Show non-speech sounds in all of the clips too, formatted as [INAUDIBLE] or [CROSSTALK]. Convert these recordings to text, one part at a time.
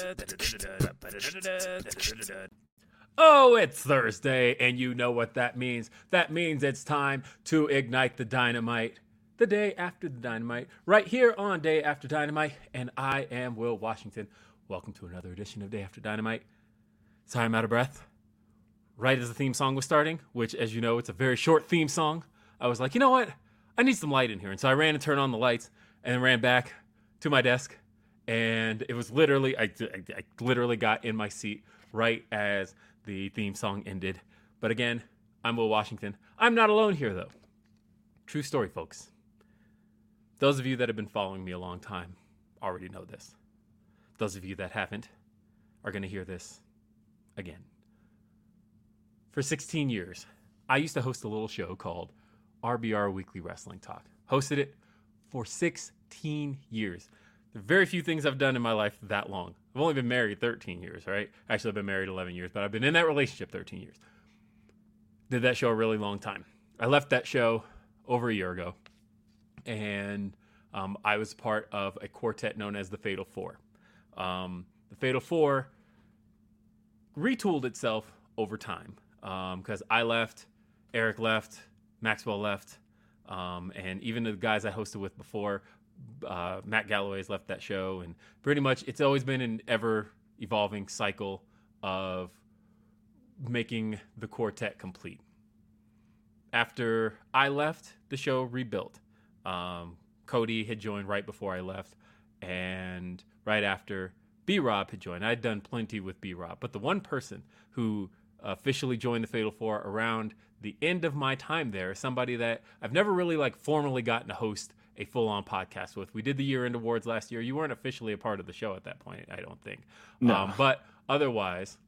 [LAUGHS] Oh, it's Thursday, and you know what that means. That means it's time to ignite the dynamite. The day after the dynamite, right here on Day After Dynamite, and I am Will Washington. Welcome to another edition of Day After Dynamite. Sorry, I'm out of breath. Right as the theme song was starting, which, as you know, it's a very short theme song, I was like, you know what? I need some light in here. And so I ran and turned on the lights and ran back to my desk. And it was literally, I, I, I literally got in my seat right as the theme song ended. But again, I'm Will Washington. I'm not alone here, though. True story, folks. Those of you that have been following me a long time already know this. Those of you that haven't are going to hear this again. For 16 years, I used to host a little show called RBR Weekly Wrestling Talk. Hosted it for 16 years. There are very few things I've done in my life that long. I've only been married 13 years, right? Actually, I've been married 11 years, but I've been in that relationship 13 years. Did that show a really long time. I left that show over a year ago, and um, I was part of a quartet known as the Fatal Four. Um, the Fatal Four retooled itself over time because um, I left, Eric left, Maxwell left, um, and even the guys I hosted with before, uh, Matt Galloway's left that show, and pretty much it's always been an ever evolving cycle of making the quartet complete. After I left, the show rebuilt. Um, Cody had joined right before I left, and right after B Rob had joined. I'd done plenty with B Rob, but the one person who officially joined the Fatal Four around the end of my time there, somebody that I've never really like formally gotten to host a full on podcast with. We did the year end awards last year. You weren't officially a part of the show at that point, I don't think. No. Um, but otherwise,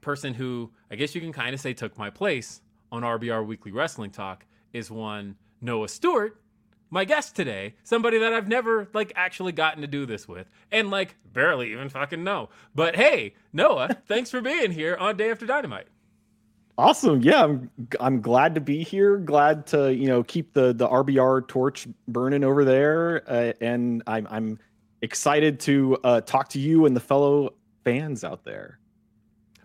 person who I guess you can kind of say took my place on RBR Weekly Wrestling Talk is one Noah Stewart, my guest today, somebody that I've never like actually gotten to do this with and like barely even fucking know. But hey, Noah, thanks for being here on Day After Dynamite. Awesome. Yeah, I'm I'm glad to be here. Glad to, you know, keep the the RBR torch burning over there uh, and I'm I'm excited to uh, talk to you and the fellow fans out there.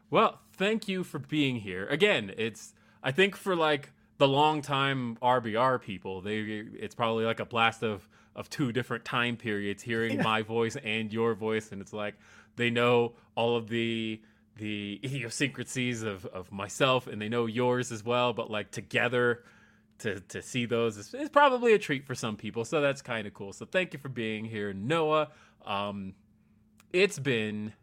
Well, thank you for being here. Again, it's I think for like the long time RBR people, they it's probably like a blast of of two different time periods hearing yeah. my voice and your voice and it's like they know all of the the [LAUGHS] idiosyncrasies of, of myself and they know yours as well but like together to to see those is, is probably a treat for some people so that's kind of cool so thank you for being here noah um it's been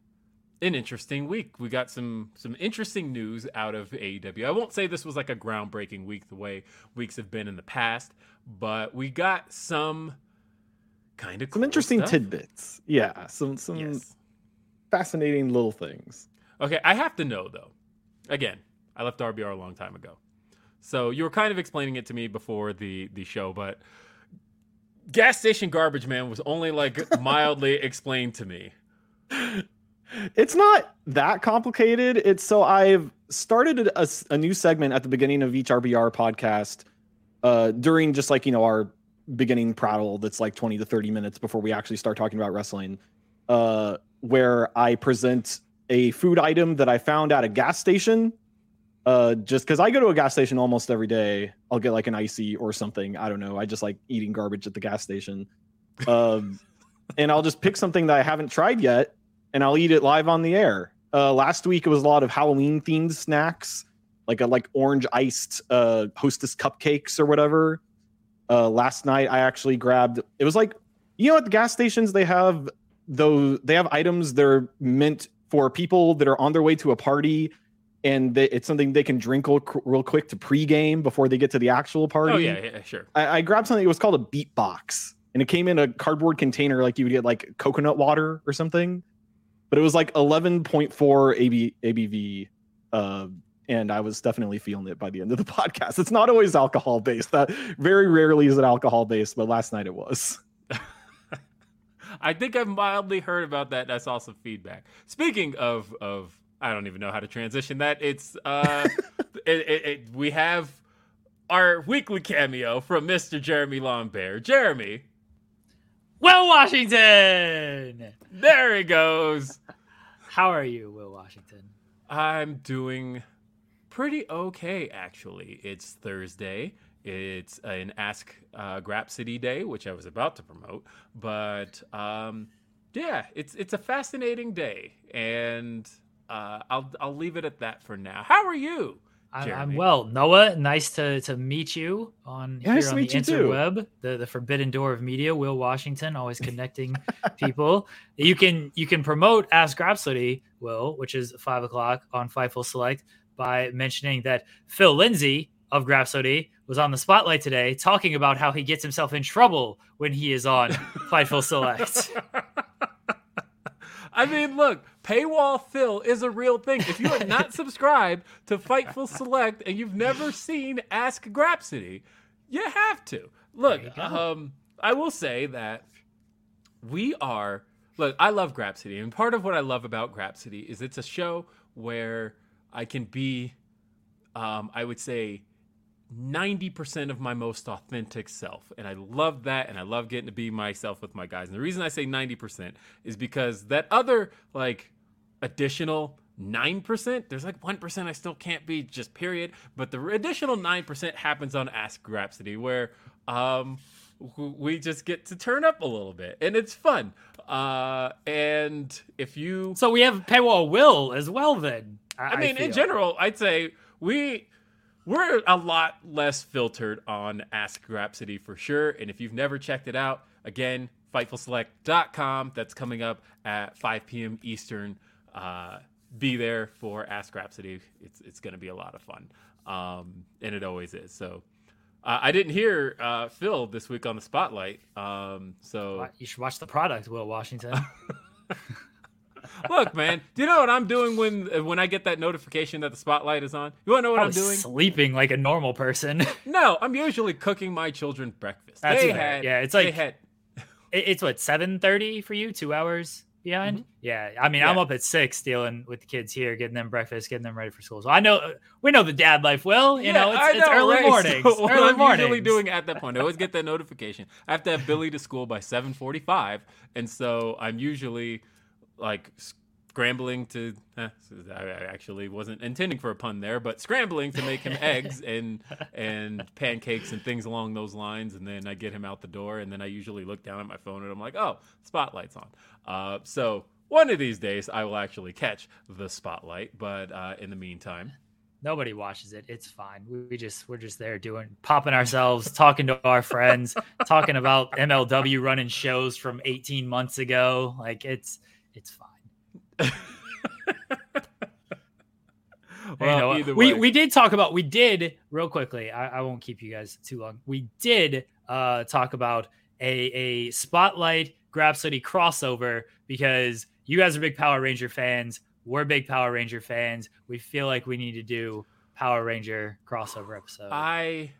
an interesting week. We got some some interesting news out of AEW. I won't say this was like a groundbreaking week the way weeks have been in the past, but we got some kind of cool some interesting stuff. tidbits. Yeah, some some Yes. fascinating little things. Okay, I have to know though. Again, I left RBR a long time ago. So you were kind of explaining it to me before the the show, but gas station garbage man was only like [LAUGHS] mildly explained to me. It's not that complicated. It's so I've started a, a new segment at the beginning of each RBR podcast uh, during just like, you know, our beginning prattle that's like 20 to 30 minutes before we actually start talking about wrestling, uh, where I present a food item that I found at a gas station. Uh, just because I go to a gas station almost every day, I'll get like an icy or something. I don't know. I just like eating garbage at the gas station. Um, and I'll just pick something that I haven't tried yet and I'll eat it live on the air. Uh, last week it was a lot of Halloween themed snacks, like a like orange iced uh, Hostess cupcakes or whatever. Uh, last night I actually grabbed. It was like you know at the gas stations they have those they have items that are meant for people that are on their way to a party. And they, it's something they can drink real, real quick to pregame before they get to the actual party. Oh yeah, yeah sure. I, I grabbed something. It was called a beat box, and it came in a cardboard container, like you would get like coconut water or something but it was like 11.4 AB, ABV. Uh, and I was definitely feeling it by the end of the [LAUGHS] podcast. It's not always alcohol based. That very rarely is it alcohol based, but last night it was. [LAUGHS] I think I've mildly heard about that. I saw some feedback. Speaking of of, I don't even know how to transition that. It's uh, [LAUGHS] it, it, it, we have our weekly cameo from Mr. Jeremy Lambert. Jeremy, Will Washington. There he goes. How are you, Will Washington? I'm doing pretty okay, actually. It's Thursday. It's an Ask uh, Grapsody Day, which I was about to promote, but um, yeah, it's it's a fascinating day, and uh, I'll I'll leave it at that for now. How are you? Jeremy. I'm well. Noah, nice to, to meet you on yeah, here on the interweb, the, the forbidden door of media. Will Washington, always connecting [LAUGHS] people. You can you can promote Ask Grapsody, Will, which is five o'clock on Fightful Select, by mentioning that Phil Lindsay of Grapsody was on the spotlight today talking about how he gets himself in trouble when he is on [LAUGHS] Fightful Select. I mean, look, paywall fill is a real thing. If you are not [LAUGHS] subscribed to Fightful Select and you've never seen Ask Grapsody, you have to. Look, um, I will say that we are. Look, I love Grapsody, and part of what I love about Grapsody is it's a show where I can be, um, I would say, 90% of my most authentic self. And I love that. And I love getting to be myself with my guys. And the reason I say 90% is because that other, like, additional 9%, there's like 1% I still can't be, just period. But the additional 9% happens on Ask Grapsody, where um, we just get to turn up a little bit. And it's fun. Uh, and if you. So we have Paywall Will as well, then. I, I mean, I in general, I'd say we we're a lot less filtered on Ask Grapsody for sure. And if you've never checked it out, again, fightfulselect.com. That's coming up at 5 p.m. Eastern. Uh, be there for Ask Grapsody. It's it's going to be a lot of fun, um, and it always is. So. Uh, I didn't hear uh, Phil this week on the spotlight, um, so you should watch the product, Will Washington. [LAUGHS] [LAUGHS] Look, man, do you know what I'm doing when when I get that notification that the spotlight is on? You want to know what I'm doing? Sleeping like a normal person. [LAUGHS] no, I'm usually cooking my children breakfast. That's they had, yeah, it's like had, [LAUGHS] it's what 7:30 for you, two hours behind. Mm-hmm. Yeah, I mean, yeah. I'm up at six dealing with the kids here, getting them breakfast, getting them ready for school. So I know we know the dad life well. You yeah, know, it's, know, it's early right? [LAUGHS] mornings. So early I'm mornings. usually doing at that point, I always get that notification. I have to have Billy to school by 7:45, and so I'm usually like scrambling to eh, I actually wasn't intending for a pun there, but scrambling to make him [LAUGHS] eggs and and pancakes and things along those lines, and then I get him out the door, and then I usually look down at my phone and I'm like, oh, spotlight's on. Uh, so one of these days I will actually catch the spotlight, but uh, in the meantime. Nobody watches it. It's fine. We just we're just there doing popping ourselves, talking to our friends, talking about MLW running shows from 18 months ago. Like it's it's fine. [LAUGHS] well, you know, we we did talk about we did real quickly. I, I won't keep you guys too long. We did uh, talk about a a spotlight grab Grapsody crossover because you guys are big Power Ranger fans. we're big Power Ranger fans. We feel like we need to do Power Ranger crossover episode. I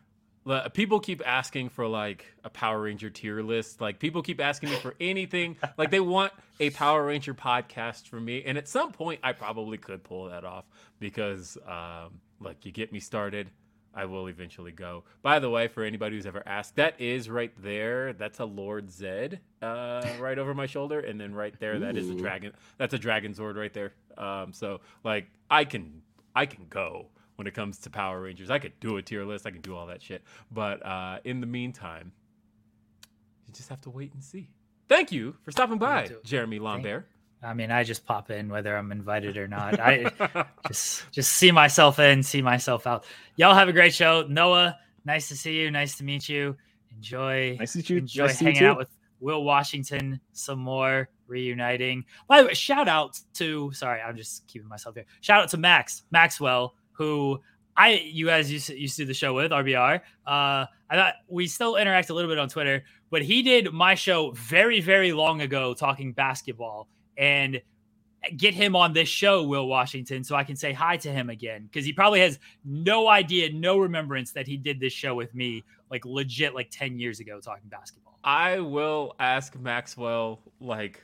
people keep asking for like a Power Ranger tier list. Like people keep asking me for anything. [LAUGHS] like they want a Power Ranger podcast from me, and at some point I probably could pull that off because, um, like, you get me started. I will eventually go. By the way, for anybody who's ever asked, that is right there. That's a Lord Zedd, uh, right over my shoulder, and then right there, that is a dragon. That's a dragon sword right there. Um, so like, I can, I can go when it comes to Power Rangers. I could do a tier list. I can do all that shit. But uh, in the meantime, you just have to wait and see. Thank you for stopping by, Jeremy Lambert. I mean, I just pop in whether I'm invited or not. I [LAUGHS] just just see myself in, see myself out. Y'all have a great show. Noah, nice to see you. Nice to meet you. Enjoy. Nice to meet you. Enjoy nice hanging out with Will Washington some more, reuniting. By the way, shout out to sorry, I'm just keeping myself here. Shout out to Max Maxwell, who I you guys used to, used to do the show with RBR. Uh, I thought we still interact a little bit on Twitter, but he did my show very very long ago talking basketball and get him on this show, Will Washington, so I can say hi to him again because he probably has no idea, no remembrance that he did this show with me like legit like 10 years ago talking basketball. I will ask Maxwell like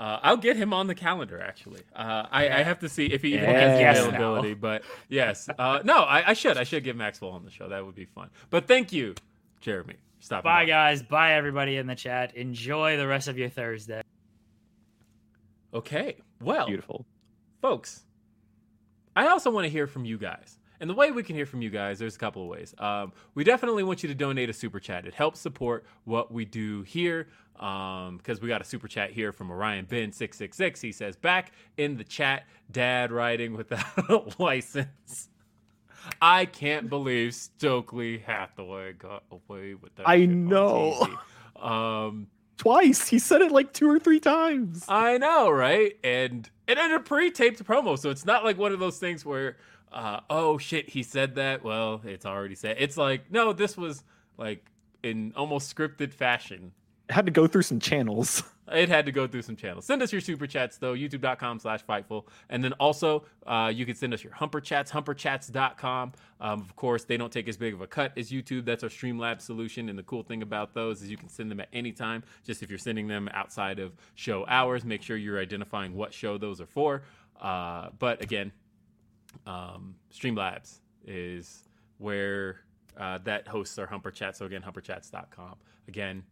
uh, I'll get him on the calendar. Actually, uh, I, I, have to see if he even has the availability. But yes, uh, no, I, I, should. I should get Maxwell on the show. That would be fun. But thank you, Jeremy. Stop. Bye, by. guys. Bye, everybody in the chat. Enjoy the rest of your Thursday. Okay. Well, beautiful, folks. I also want to hear from you guys. And the way we can hear from you guys, there's a couple of ways. Um, we definitely want you to donate a super chat. It helps support what we do here. Because um, we got a super chat here from Orion Ben six six six. He says, "Back in the chat, Dad riding without [LAUGHS] a license." I can't believe Stokely Hathaway got away with that. I know. Um, twice. He said it like two or three times. I know, right? And it in a pre-taped promo, so it's not like one of those things where, uh, oh shit, he said that. Well, it's already said. It's like no, this was like in almost scripted fashion had to go through some channels. [LAUGHS] It had to go through some channels. Send us your super chats though, youtube.com slash fightful. And then also uh, you can send us your humper chats, humperchats.com. Um, of course, they don't take as big of a cut as YouTube. That's our Streamlabs solution. And the cool thing about those is you can send them at any time. Just if you're sending them outside of show hours, make sure you're identifying what show those are for. Uh, but again, um, Streamlabs is where uh, that hosts our humper chat. So again, humperchats.com. Again,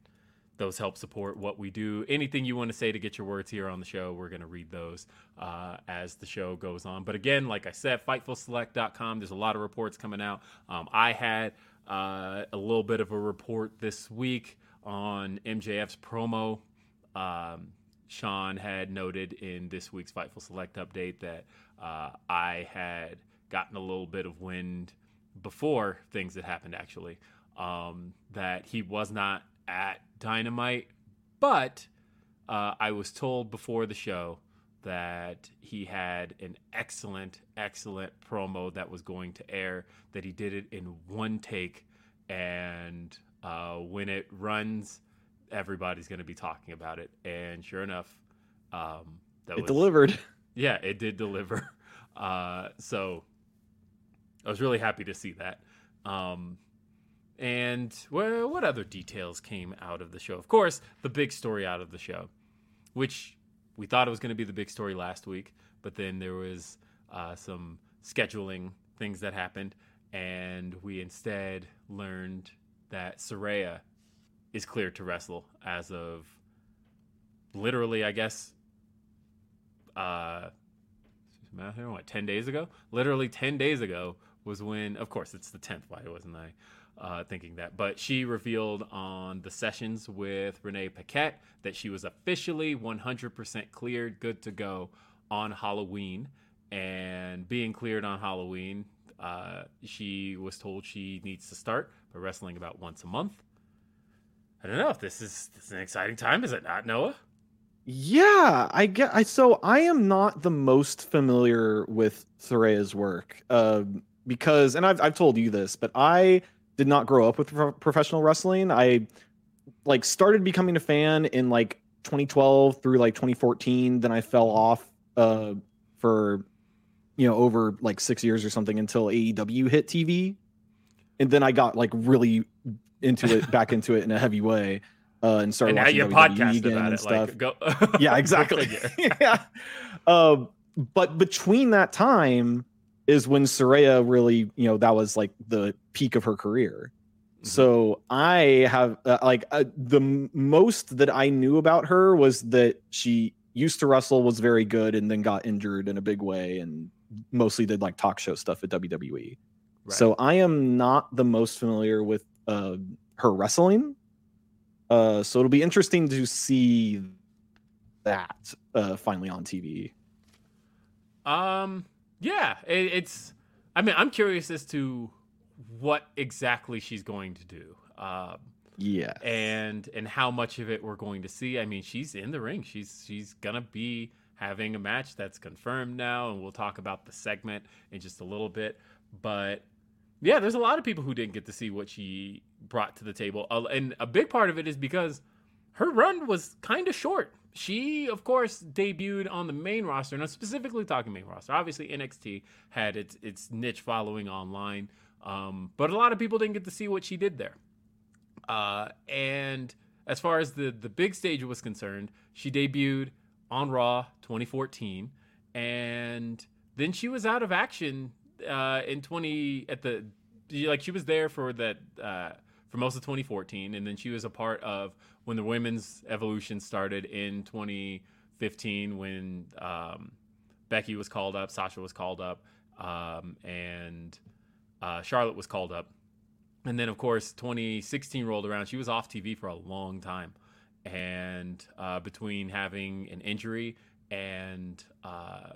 those help support what we do. Anything you want to say to get your words here on the show, we're going to read those uh, as the show goes on. But again, like I said, FightfulSelect.com, there's a lot of reports coming out. Um, I had uh, a little bit of a report this week on MJF's promo. Um, Sean had noted in this week's Fightful Select update that uh, I had gotten a little bit of wind before things had happened, actually, um, that he was not at Dynamite, but uh, I was told before the show that he had an excellent, excellent promo that was going to air, that he did it in one take. And uh, when it runs, everybody's going to be talking about it. And sure enough, um, that it was, delivered. Yeah, it did deliver. [LAUGHS] Uh, so I was really happy to see that. Um, and well, what other details came out of the show? Of course, the big story out of the show, which we thought it was going to be the big story last week, but then there was uh, some scheduling things that happened, and we instead learned that Saraya is cleared to wrestle as of literally, I guess, uh, what, 10 days ago? Literally 10 days ago was when, of course, it's the 10th. Why wasn't I? uh, thinking that. But she revealed on the sessions with Renee Paquette that she was officially 100% cleared, good to go on Halloween. And being cleared on Halloween, uh, she was told she needs to start by wrestling about once a month. I don't know if this is, this is an exciting time, is it not, Noah? Yeah, I get. I so I am not the most familiar with Saraya's work, uh, because, and I've I've told you this, but I did not grow up with pro- professional wrestling. I like started becoming a fan in like 2012 through like 2014. Then I fell off uh, for you know over like six years or something until AEW hit TV, and then I got like really into it, back into it in a heavy way, uh, and started And now watching you WWE podcast again about and it. stuff. Like, go. [LAUGHS] yeah, exactly. [LAUGHS] yeah. Um, but between that time is when Saraya really, you know, that was like the peak of her career. Mhm. So I have uh, like uh, the most that I knew about her was that she used to wrestle, was very good, and then got injured in a big way, and mostly did like talk show stuff at WWE. Right. So I am not the most familiar with uh, her wrestling. Uh, so it'll be interesting to see that uh, finally on TV. Um, yeah, it, it's. I mean, I'm curious as to what exactly she's going to do. Um, Yeah. and and how much of it we're going to see. I mean, she's in the ring. She's she's gonna be having a match that's confirmed now, and we'll talk about the segment in just a little bit. But yeah, there's a lot of people who didn't get to see what she brought to the table, and a big part of it is because her run was kind of short. She, of course, debuted on the main roster, and I'm specifically talking main roster. Obviously, NXT had its its niche following online, um, but a lot of people didn't get to see what she did there. Uh, and as far as the the big stage was concerned, she debuted on Raw 2014, and then she was out of action uh, in 20 at the like she was there for that uh, for most of 2014, and then she was a part of when the women's evolution started in 2015 when um, Becky was called up, Sasha was called up, um, and uh, Charlotte was called up. And then, of course, 2016 rolled around. She was off TV for a long time. And uh, between having an injury and uh,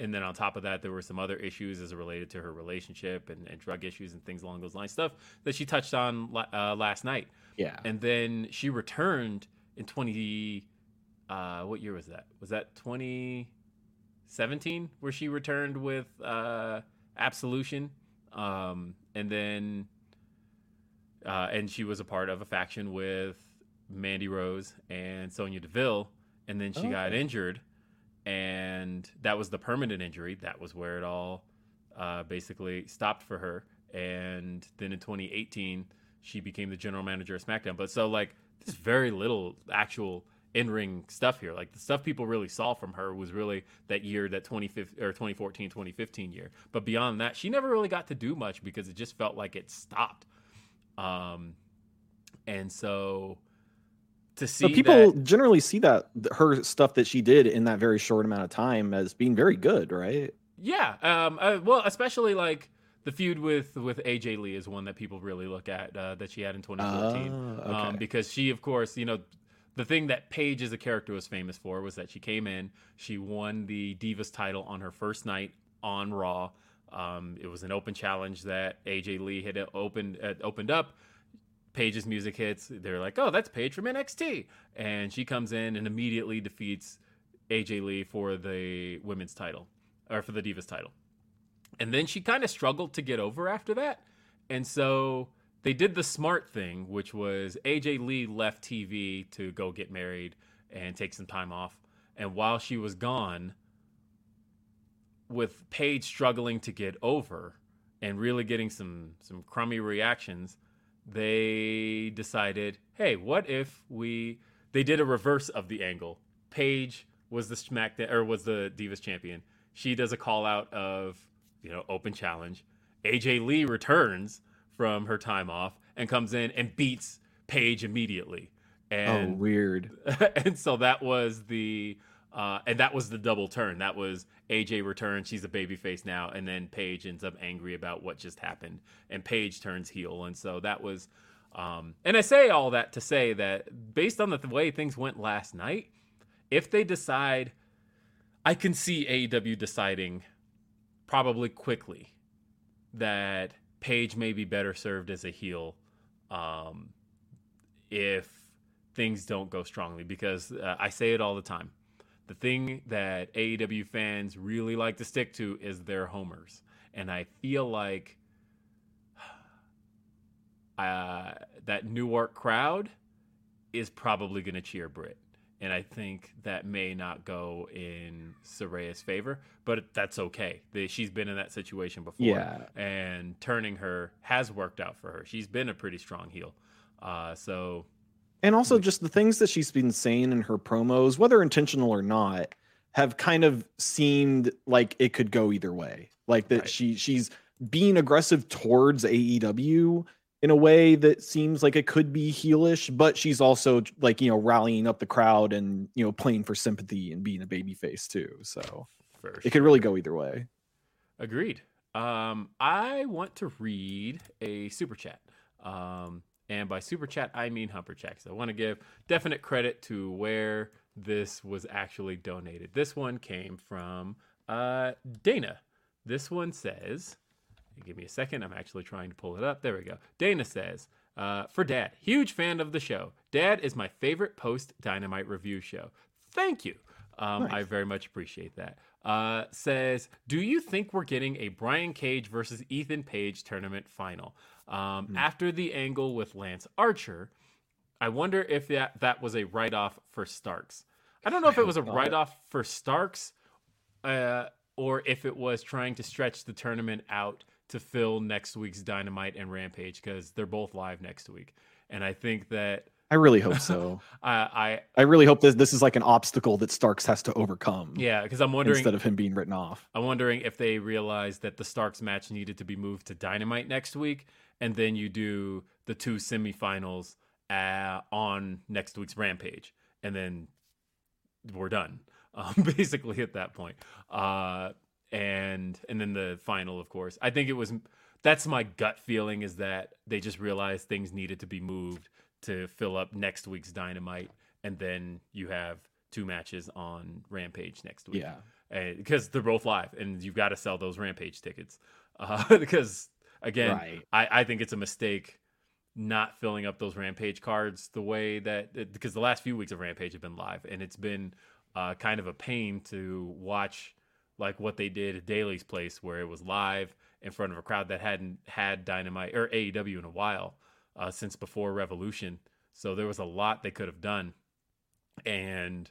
and then on top of that, there were some other issues as it related to her relationship and, and drug issues and things along those lines. Stuff that she touched on uh, last night. Yeah. And then she returned in 20. Uh, what year was that? Was that 2017 where she returned with uh, Absolution? Um, and then. Uh, and she was a part of a faction with Mandy Rose and Sonya Deville. And then she got Okay. injured. And that was the permanent injury. That was where it all uh, basically stopped for her. And then in 2018, she became the general manager of SmackDown. But so, like, there's very little actual in ring stuff here. Like, the stuff people really saw from her was really that year, that 2015 or 2014, 2015 year. But beyond that, she never really got to do much because it just felt like it stopped. Um, and so to see So people that, generally see that her stuff that she did in that very short amount of time as being very good, right? Yeah. Um. Uh, well, especially like the feud with with AJ Lee is one that people really look at uh, that she had in 2014. Ah, Um, because she, of course, you know, the thing that Paige as a character was famous for was that she came in, she won the Divas title on her first night on Raw. Um, it was an open challenge that AJ Lee had opened had opened up. Paige's music hits. They're like, "Oh, that's Paige from NXT," and she comes in and immediately defeats AJ Lee for the women's title or for the Divas title. And then she kind of struggled to get over after that. And so they did the smart thing, which was AJ Lee left TV to go get married and take some time off. And while she was gone, with Paige struggling to get over and really getting some some crummy reactions, they decided, hey, what if we they did a reverse of the angle. Paige was the SmackDown or was the Divas champion. She does a call out of, you know, open challenge. AJ Lee returns from her time off and comes in and beats Paige immediately. oh, And weird. [LAUGHS] and so that was the uh, and that was the double turn. That was AJ returns, she's a babyface now, and then Paige ends up angry about what just happened, and Paige turns heel, and so that was. Um, and I say all that to say that based on the th- way things went last night, if they decide, I can see AEW deciding probably quickly that Paige may be better served as a heel um, if things don't go strongly because uh, I say it all the time. The thing that AEW fans really like to stick to is their homers. And I feel like [SIGHS] uh, that Newark crowd is probably going to cheer Britt. and I think that may not go in Saraya's favor, but that's okay. She's been in that situation before, yeah. and turning her has worked out for her. She's been a pretty strong heel, uh, so. And also, just the things that she's been saying in her promos, whether intentional or not, have kind of seemed like it could go either way. Like that right. she she's being aggressive towards AEW in a way that seems like it could be heelish, but she's also like, you know, rallying up the crowd and, you know, playing for sympathy and being a baby face too. So sure. it could really go either way. Agreed. Um, I want to read a super chat. Um, and by super chat, I mean humper checks. I want to give definite credit to where this was actually donated. This one came from uh, Dana. This one says, give me a second. I'm actually trying to pull it up. There we go. Dana says, uh, for Dad, huge fan of the show. Dad is my favorite post Dynamite review show. Thank you. Um, nice. I very much appreciate that. Uh, says, do you think we're getting a Brian Cage versus Ethan Page tournament final? Um, mm. After the angle with Lance Archer, I wonder if that, that was a write off for Starks. I don't know if it [LAUGHS] was a write off for Starks uh, or if it was trying to stretch the tournament out to fill next week's Dynamite and Rampage because they're both live next week. And I think that I really hope [LAUGHS] so. I, I, I really hope that this is like an obstacle that Starks has to overcome. Yeah, because I'm wondering instead of him being written off. I'm wondering if they realized that the Starks match needed to be moved to Dynamite next week, and then you do the two semifinals uh, on next week's Rampage, and then we're done. [LAUGHS] Um, basically at that point. Uh, and and then the final, of course. I think it was. That's my gut feeling is that they just realized things needed to be moved to fill up next week's Dynamite, and then you have two matches on Rampage next week. Yeah, because they're both live, and you've got to sell those Rampage tickets. Uh, [LAUGHS] because again, right. I, I think it's a mistake not filling up those Rampage cards the way that because the last few weeks of Rampage have been live, and it's been uh, kind of a pain to watch like what they did at Daily's Place, where it was live in front of a crowd that hadn't had Dynamite or AEW in a while uh, since before Revolution. So there was a lot they could have done, and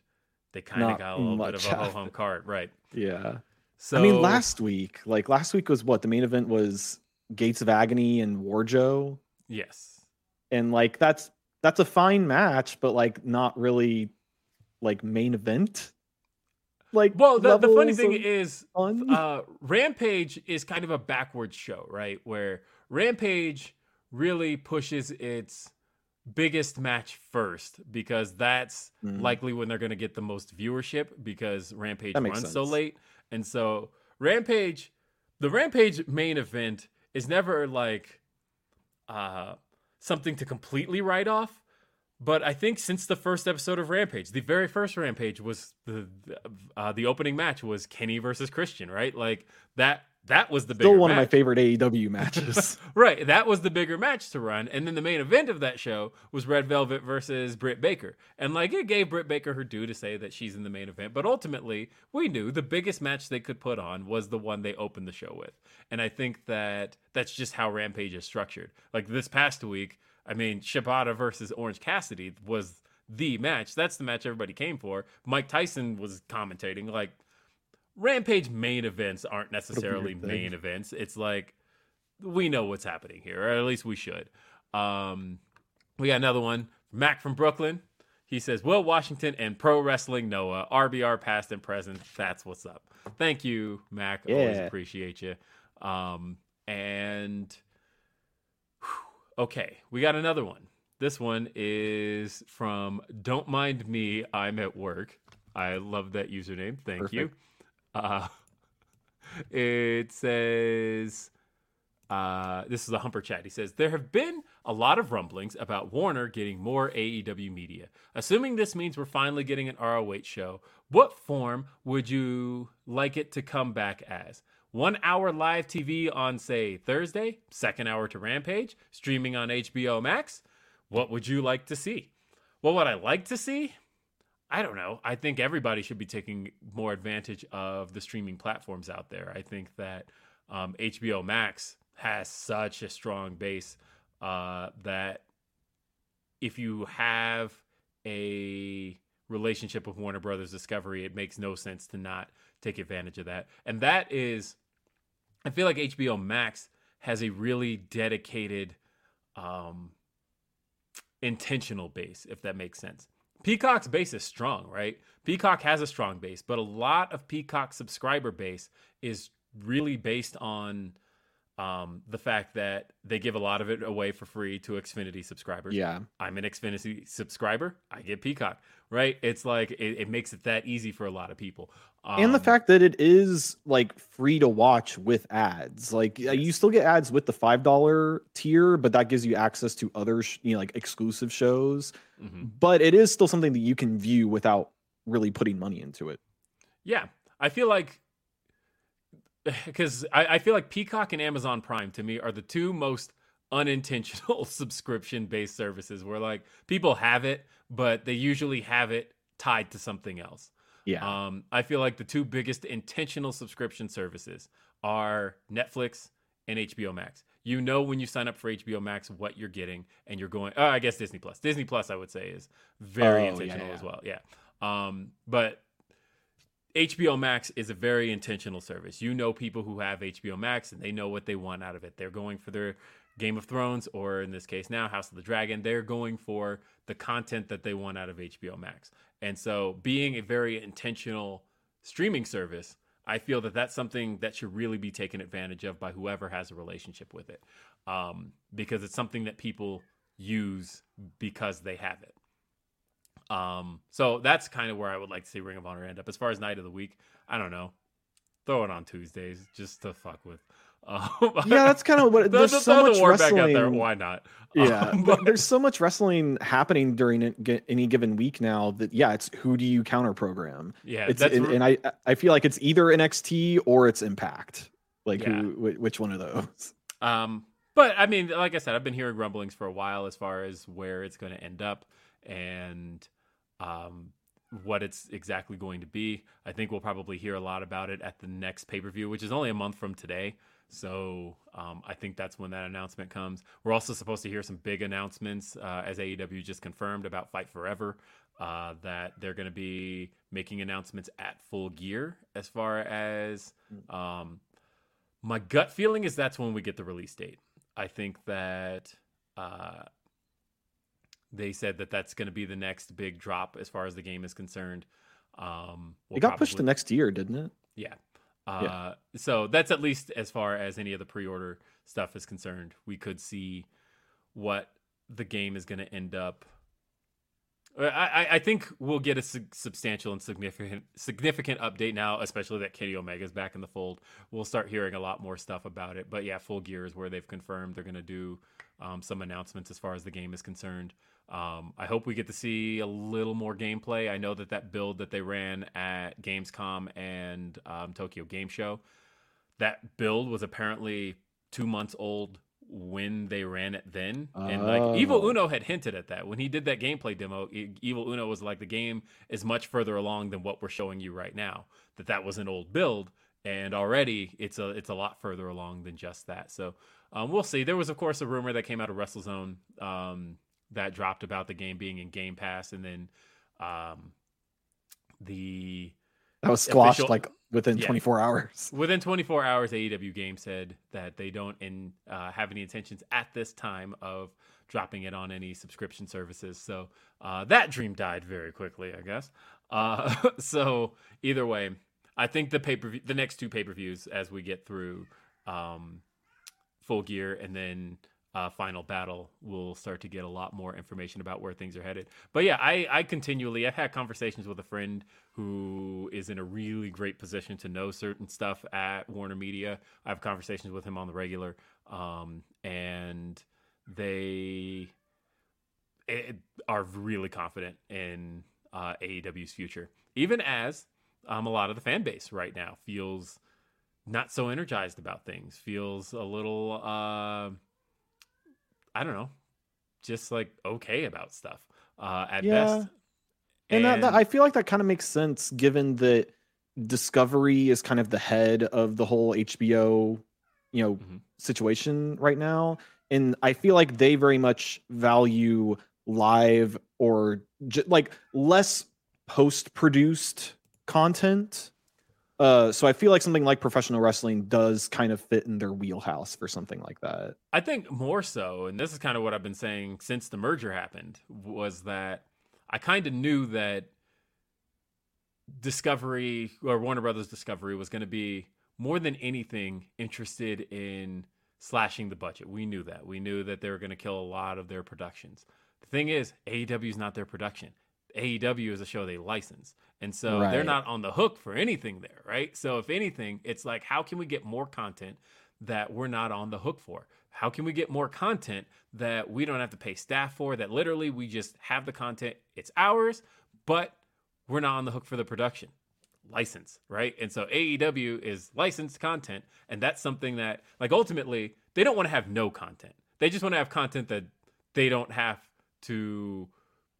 they kind of got a little bit of a ho hum cart, right? Yeah. So I mean, last week, like last week was what the main event was Gates of Agony and Wardlow. Yes. And like that's that's a fine match, but like not really like main event like well the, the funny thing is uh rampage is kind of a backwards show right where rampage really pushes its biggest match first because that's mm. likely when they're going to get the most viewership because rampage runs sense. so late and so rampage the rampage main event is never like uh something to completely write off but I think since the first episode of Rampage, the very first Rampage was the uh, the opening match was Kenny versus Christian, right? Like that that was the still one match. of my favorite AEW matches. [LAUGHS] right, that was the bigger match to run, and then the main event of that show was Red Velvet versus Britt Baker, and like it gave Britt Baker her due to say that she's in the main event, but ultimately we knew the biggest match they could put on was the one they opened the show with, and I think that that's just how Rampage is structured. Like this past week I mean, Shibata versus Orange Cassidy was the match. That's the match everybody came for. Mike Tyson was commentating like Rampage main events aren't necessarily main events. It's like we know what's happening here, or at least we should. Um, we got another one, Mac from Brooklyn. He says, Will Washington and Pro Wrestling Noah, RBR past and present. That's what's up. Thank you, Mac. Yeah. Always appreciate you. Um, and Okay, we got another one. This one is from Don't Mind Me, I'm at Work. I love that username. Thank Perfect. you. Uh, [LAUGHS] it says, uh, this is a humper chat. He says, There have been a lot of rumblings about Warner getting more AEW media. Assuming this means we're finally getting an ROH show, what form would you like it to come back as? One hour live TV on, say, Thursday, second hour to Rampage, streaming on HBO Max. What would you like to see? What would I like to see? I don't know. I think everybody should be taking more advantage of the streaming platforms out there. I think that um, HBO Max has such a strong base uh, that if you have a relationship with Warner Brothers Discovery, it makes no sense to not take advantage of that. And that is, I feel like HBO Max has a really dedicated, um, intentional base, if that makes sense. Peacock's base is strong, right? Peacock has a strong base, but a lot of Peacock subscriber base is really based on um, the fact that they give a lot of it away for free to Xfinity subscribers. Yeah. I'm an Xfinity subscriber. I get Peacock, right? It's like it, it makes it that easy for a lot of people. Um, and the fact that it is like free to watch with ads like uh, you still get ads with the five dollar tier but that gives you access to other sh- you know like exclusive shows mhm. but it is still something that you can view without really putting money into it Yeah, I feel like [LAUGHS] because I, I feel like Peacock and Amazon Prime to me are the two most unintentional [LAUGHS] subscription based services where like people have it, but they usually have it tied to something else. Yeah Um, I feel like the two biggest intentional subscription services are Netflix and HBO Max. You know when you sign up for HBO Max what you're getting, and you're going. Oh, I guess Disney Plus. Disney Plus, I would say, is very Oh, yeah, intentional yeah. as well. Yeah. Um, but HBO Max is a very intentional service. You know people who have HBO Max and they know what they want out of it. They're going for their Game of Thrones, or in this case now, House of the Dragon. They're going for the content that they want out of HBO Max. And so, being a very intentional streaming service, I feel that that's something that should really be taken advantage of by whoever has a relationship with it, um, because it's something that people use because they have it. Um, so that's kind of where I would like to see Ring of Honor end up. As far as night of the week, I don't know. Throw it on Tuesdays just to fuck with. Um, yeah that's kind of what [LAUGHS] there's throw so the much back out there. wrestling Why not? [LAUGHS] yeah Um, but there's so much wrestling happening during any given week now that yeah it's who do you counter program yeah, it's and, and i i feel like it's either nxt or it's impact like Yeah. who which one of those Um, but I mean, like I said, I've been hearing rumblings for a while as far as where it's going to end up and um, what it's exactly going to be. I think we'll probably hear a lot about it at the next pay per view, which is only a month from today. So um, I think that's when that announcement comes. We're also supposed to hear some big announcements uh, as AEW just confirmed about Fight Forever. Uh, that they're going to be making announcements at full gear as far as um, my gut feeling is that's when we get the release date. I think that uh, they said that that's going to be the next big drop as far as the game is concerned. Um, we'll it got pushed to next year didn't it yeah. Uh, So that's at least as far as any of the pre-order stuff is concerned. We could see what the game is going to end up. Uh, I, I- think we'll get a su- substantial and significant significant update now, especially that Kenny Omega's back in the fold. We'll start hearing a lot more stuff about it. But yeah, Full Gear is where they've confirmed they're going to do um, some announcements as far as the game is concerned. Um, I hope we get to see a little more gameplay. I know that that build that they ran at Gamescom and um, Tokyo Game Show, that build was apparently two months old when they ran it then. And like Evil Oh. Uno had hinted at that when he did that gameplay demo. Evil Uno was like the game is much further along than what we're showing you right now. That that was an old build, and already it's a it's a lot further along than just that. So um, we'll see. There was of course a rumor that came out of WrestleZone um, that dropped about the game being in Game Pass, and then um, the that was squashed Official- like within Yeah. 24 hours [LAUGHS] Within 24 hours, AEW Game said that they don't in, uh, have any intentions at this time of dropping it on any subscription services. So uh, that dream died very quickly, I guess. Uh, [LAUGHS] so either way, I think the pay per view, the next two pay per views, as we get through um, Full Gear and then uh, Final Battle, we'll start to get a lot more information about where things are headed. But yeah, I, I continually I've had conversations with a friend who is in a really great position to know certain stuff at Warner Media. I have conversations with him on the regular, um, and they eh, are really confident in uh, AEW's future, even as um, a lot of the fan base right now feels not so energized about things, feels a little, uh, I don't know, just like okay about stuff uh, at Yeah. best. and, that, that i feel like that kind of makes sense given that discovery is kind of the head of the whole hbo you know Mhm. situation right now and i feel like they very much value live or j- like less post produced content. Uh, so I feel like something like professional wrestling does kind of fit in their wheelhouse for something like that. I think more so, and this is kind of what I've been saying since the merger happened, was that I kind of knew that Discovery or Warner Brothers Discovery was going to be more than anything interested in slashing the budget. We knew that. We knew that they were going to kill a lot of their productions. The thing is, AEW is not their production. AEW is a show they license. And so right. they're not on the hook for anything there, right? So if anything, it's like how can we get more content that we're not on the hook for? How can we get more content that we don't have to pay staff for that literally we just have the content, it's ours, but we're not on the hook for the production license, right? And so AEW is licensed content, and that's something that, like, ultimately, they don't want to have no content. They just want to have content that they don't have to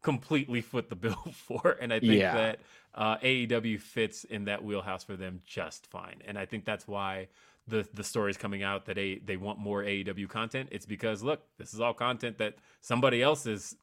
completely foot the bill [LAUGHS] for. And I think yeah. that uh, AEW fits in that wheelhouse for them just fine. And I think that's why the the stories coming out that a, they want more AEW content. It's because look, this is all content that somebody else is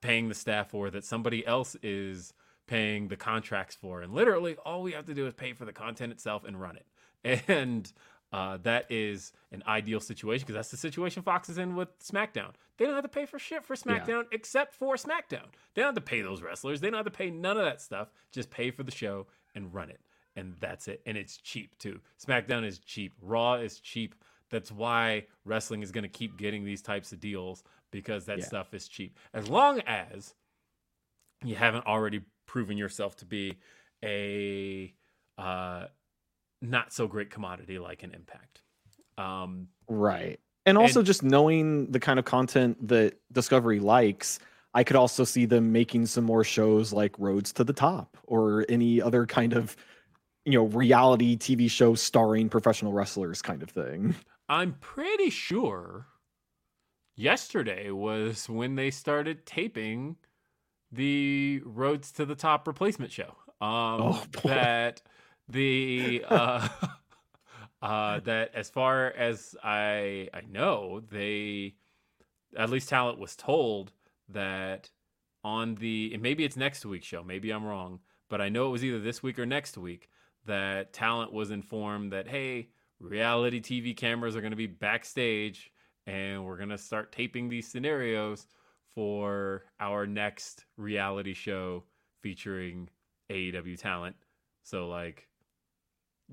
paying the staff for, that somebody else is paying the contracts for. And literally, all we have to do is pay for the content itself and run it. [LAUGHS] And uh, that is an ideal situation because that's the situation Fox is in with SmackDown. They don't have to pay for shit for SmackDown yeah. except for SmackDown. They don't have to pay those wrestlers. They don't have to pay none of that stuff. Just pay for the show and run it. And that's it. And it's cheap too. SmackDown is cheap. Raw is cheap. That's why wrestling is going to keep getting these types of deals because that yeah. stuff is cheap. As long as you haven't already proven yourself to be a uh, not so great commodity like an impact. Um, right. And also and, just knowing the kind of content that Discovery likes, I could also see them making some more shows like Roads to the Top or any other kind of you know reality TV show starring professional wrestlers kind of thing. I'm pretty sure yesterday was when they started taping the Roads to the Top replacement show. Um, oh, that the [LAUGHS] uh, uh, that as far as I I know, they at least talent was told that on the maybe it's next week's show, maybe I'm wrong, but I know it was either this week or next week that talent was informed that hey, reality TV cameras are going to be backstage and we're going to start taping these scenarios for our next reality show featuring AEW talent. So like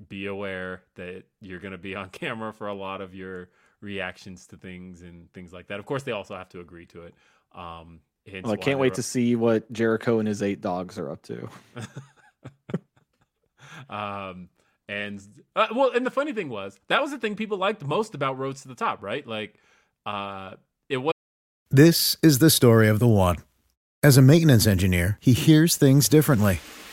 be aware that you're going to be on [LAUGHS] camera for a lot of your reactions to things and things like that. Of course, they also have to agree to it. Um, well, I can't wait to see what Jericho and his eight dogs are up to. [LAUGHS] um, and uh, well, and the funny thing was that was the thing people liked most about Roads to the Top, right? Like, uh, it was. This is the story of the one. As a maintenance engineer, he hears things differently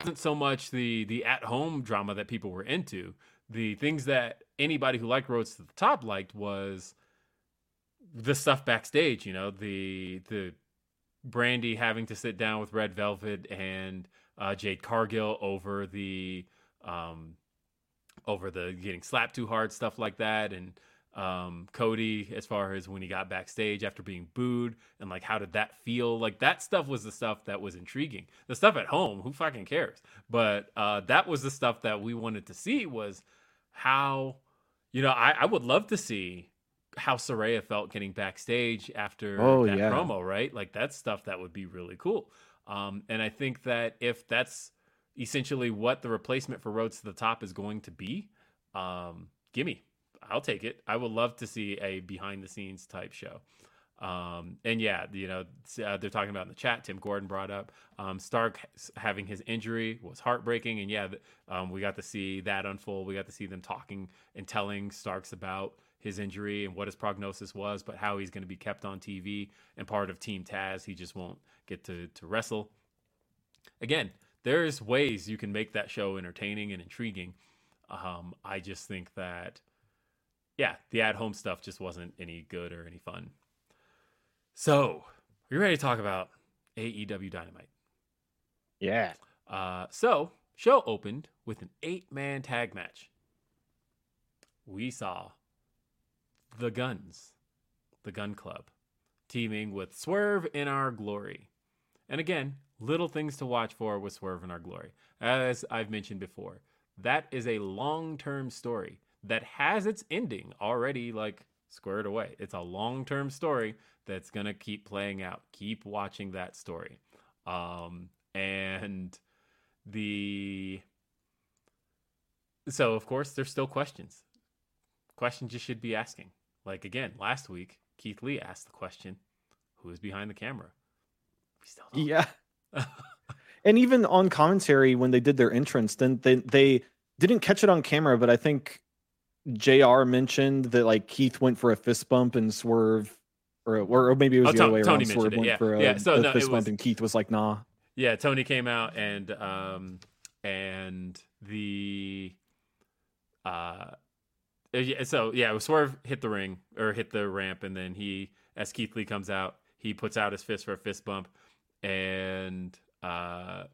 wasn't so much the the at home drama that people were into. The things that anybody who liked Roads to the Top liked was the stuff backstage. You know, the the Brandi having to sit down with Red Velvet and uh, Jade Cargill over the um, over the getting slapped too hard stuff like that, and um, Cody as far as when he got backstage after being booed and like how did that feel? Like that stuff was the stuff that was intriguing. The stuff at home, who fucking cares? But uh, that was the stuff that we wanted to see was how, you know, I, I would love to see how Saraya felt getting backstage after oh, that yeah. promo, right? Like that's stuff that would be really cool. Um, and I think that if that's essentially what the replacement for Roads to the Top is going to be, um, gimme. I'll take it. I would love to see a behind the scenes type show. Um, and yeah, you know, uh, they're talking about in the chat. Tim Gordon brought up um, Stark having his injury was heartbreaking, and yeah, um, we got to see that unfold. We got to see them talking and telling Starks about his injury and what his prognosis was, but how he's going to be kept on TV and part of Team Taz. He just won't get to to wrestle. Again, there's ways you can make that show entertaining and intriguing. Um, I just think that, yeah, the at home stuff just wasn't any good or any fun. So, are you ready to talk about AEW Dynamite? Yeah. Uh, so, show opened with an eight man tag match. We saw the Gunns, the Gunn Club, teaming with Swerve in Our Glory. And again, little things to watch for with Swerve in Our Glory. As I've mentioned before, that is a long term story that has its ending already, like squared away. It's a long term story that's going to keep playing out. Keep watching that story. Um, and the. So, of course, there's still questions. Questions you should be asking. Like, again, last week, Keith Lee asked the question who is behind the camera? We still don't. Yeah. [LAUGHS] and even on commentary when they did their entrance, then they, they didn't catch it on camera, but I think JR mentioned that like Keith went for a fist bump and Swerve, or or maybe it was oh, the other way around. Swerve it, went yeah. for a, yeah. So, a no, fist was, bump and Keith was like, "Nah." Yeah, Tony came out and um and the uh yeah. so yeah, Swerve hit the ring or hit the ramp, and then he, as Keith Lee comes out, he puts out his fist for a fist bump, and uh,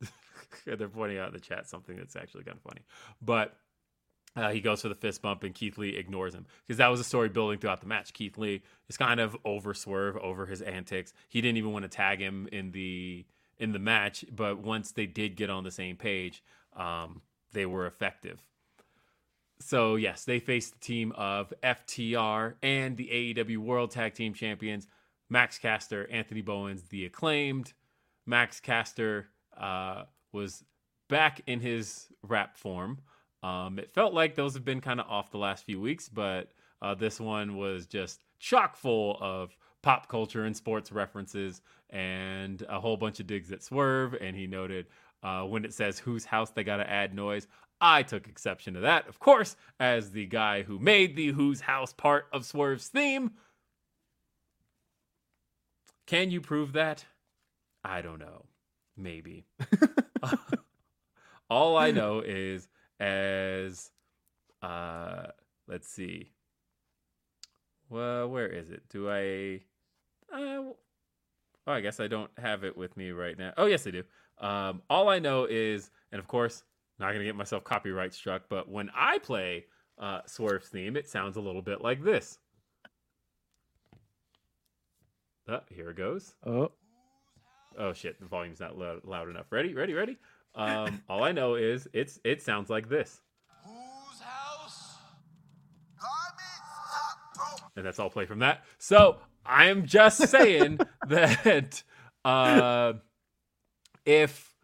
[LAUGHS] they're pointing out in the chat something that's actually kind of funny, but uh, he goes for the fist bump and Keith Lee ignores him because that was a story building throughout the match. Keith Lee is kind of over Swerve over his antics. He didn't even want to tag him in the in the match, but once they did get on the same page, um, they were effective. So yes, they faced the team of FTR and the AEW World Tag Team Champions, Max Caster, Anthony Bowens, the acclaimed. Max Caster uh, was back in his rap form. Um, it felt like those have been kind of off the last few weeks, but uh, this one was just chock full of pop culture and sports references and a whole bunch of digs at Swerve. And he noted uh, when it says whose house they got to add noise. I took exception to that, of course, as the guy who made the whose house part of Swerve's theme. Can you prove that? I don't know. Maybe. [LAUGHS] [LAUGHS] All I know is as uh let's see. Well, where is it? Do I uh, Oh, I guess I don't have it with me right now. Oh, yes, I do. Um, all I know is, and of course, not going to get myself copyright struck, but when I play uh, Swerve's theme, it sounds a little bit like this. Uh, here it goes. Oh. Oh shit, the volume's not loud, loud enough. Ready, ready, ready. Um, all I know is it's it sounds like this. Whose house? And that's all play from that. So I'm just [LAUGHS] saying that uh, if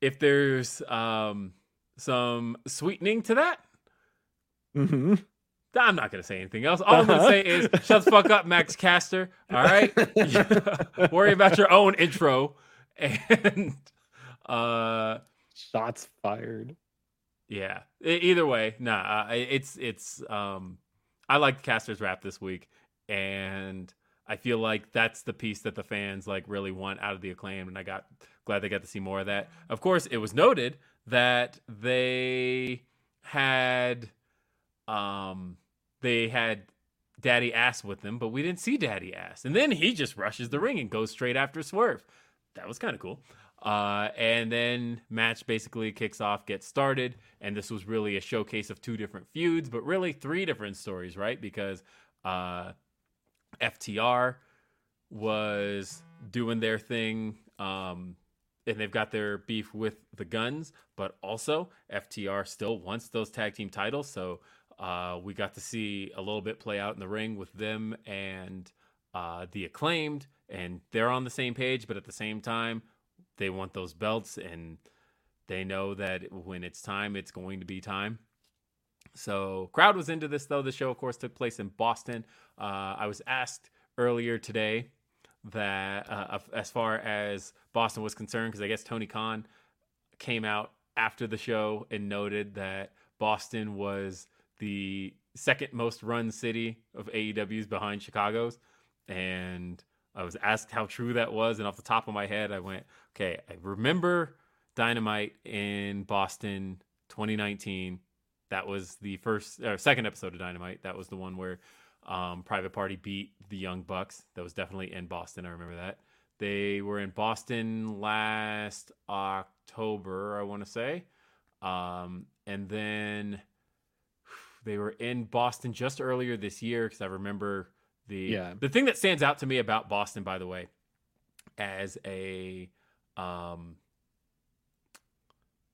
if there's um, some sweetening to that, mm-hmm. I'm not going to say anything else. All I'm going to say is shut the fuck up, Max Caster. All right? [LAUGHS] [LAUGHS] Worry about your own intro. [LAUGHS] And uh shots fired. Yeah. Either way, nah, it's it's um I like Caster's rap this week and I feel like that's the piece that the fans like really want out of the acclaim and I got glad they got to see more of that. Of course, it was noted that they had um they had Daddy Ass with them, but we didn't see Daddy Ass. And then he just rushes the ring and goes straight after Swerve. That was kind of cool. Uh, and then match basically kicks off, gets started, and this was really a showcase of two different feuds, but really three different stories, right? Because uh, FTR was doing their thing, um, and they've got their beef with the Gunns, but also FTR still wants those tag team titles, so uh, we got to see a little bit play out in the ring with them and uh, the acclaimed, and they're on the same page, but at the same time, they want those belts, and they know that when it's time, it's going to be time. So, crowd was into this though. The show, of course, took place in Boston. Uh, I was asked earlier today that, uh, as far as Boston was concerned, because I guess Tony Khan came out after the show and noted that Boston was the second most run city of AEW's behind Chicago's. And I was asked how true that was. And off the top of my head, I went, okay, I remember Dynamite in Boston 2019. That was the first or second episode of Dynamite. That was the one where um, Private Party beat the Young Bucks. That was definitely in Boston. I remember that. They were in Boston last October, I want to say. Um, and then they were in Boston just earlier this year because I remember the Yeah. the thing that stands out to me about Boston, by the way, as a um,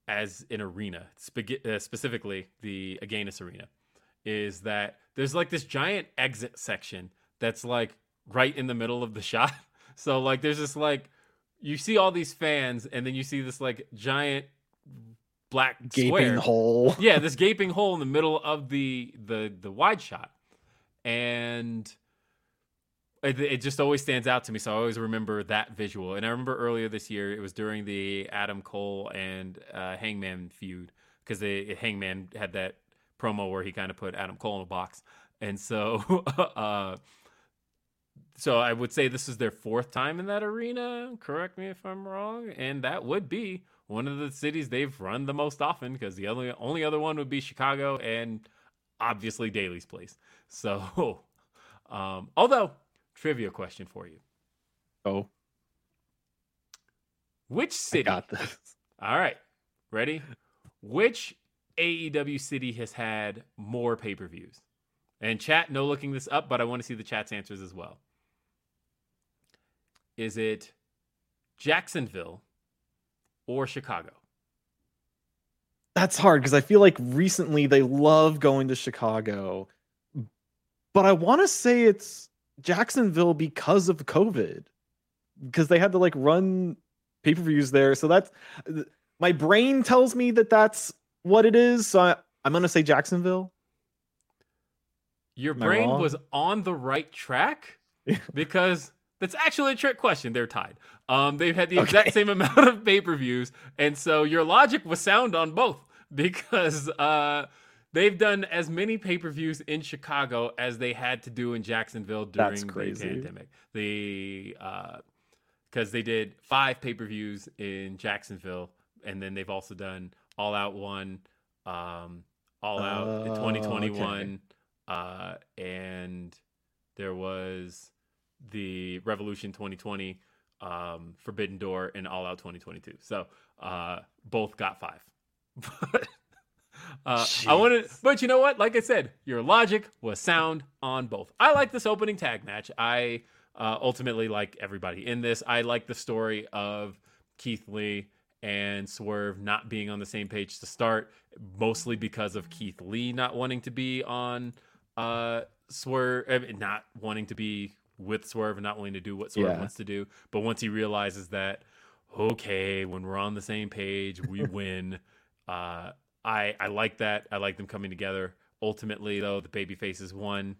as an arena, spe- uh, specifically the Agganis Arena, is that there's like this giant exit section that's like right in the middle of the [LAUGHS] shot. So like there's this like you see all these fans and then you see this like giant black Gaping square. hole. yeah, this gaping hole in the middle of the the the wide shot, and it, it just always stands out to me. So I always remember that visual. And I remember earlier this year, it was during the Adam Cole and uh, Hangman feud because Hangman had that promo where he kind of put Adam Cole in a box, and so. [LAUGHS] uh so I would say this is their fourth time in that arena. Correct me if I'm wrong, and that would be one of the cities they've run the most often because the only only other one would be Chicago and obviously Daily's place. So, [LAUGHS] um, although trivia question for you: Oh, Which I city? got this. [LAUGHS] All right, ready? Which AEW city has had more pay per views? And chat, no looking this up, but I want to see the chat's answers as well. Is it Jacksonville or Chicago? That's hard because I feel like recently they love going to Chicago, but I want to say it's Jacksonville because of COVID, because they had to like run pay per views there. So that's my brain tells me that that's what it is. So I, I'm gonna say Jacksonville. Your Am brain was on the right track [LAUGHS] because that's actually a trick question. They're tied. Um, they've had the exact same [LAUGHS] amount of pay per views, and so your logic was sound on both because uh, they've done as many pay per views in Chicago as they had to do in Jacksonville during That's the crazy. pandemic. The because they did five pay per views in Jacksonville, and then they've also done All Out One, um, All Out in Oh, 2021, uh, and there was the Revolution 2020, um, Forbidden Door, and All Out 2022. So uh, both got five. [LAUGHS] But uh, I wanted, but you know what? Like I said, your logic was sound on both. I like this opening tag match. I uh, ultimately like everybody in this. I like the story of Keith Lee and Swerve not being on the same page to start, mostly because of Keith Lee not wanting to be on uh, Swerve, not wanting to be with Swerve and not wanting to do what Swerve Yeah. wants to do. But once he realizes that, okay, when we're on the same page, we [LAUGHS] win. Uh, I I like that. I like them coming together. Ultimately, though, the baby faces won.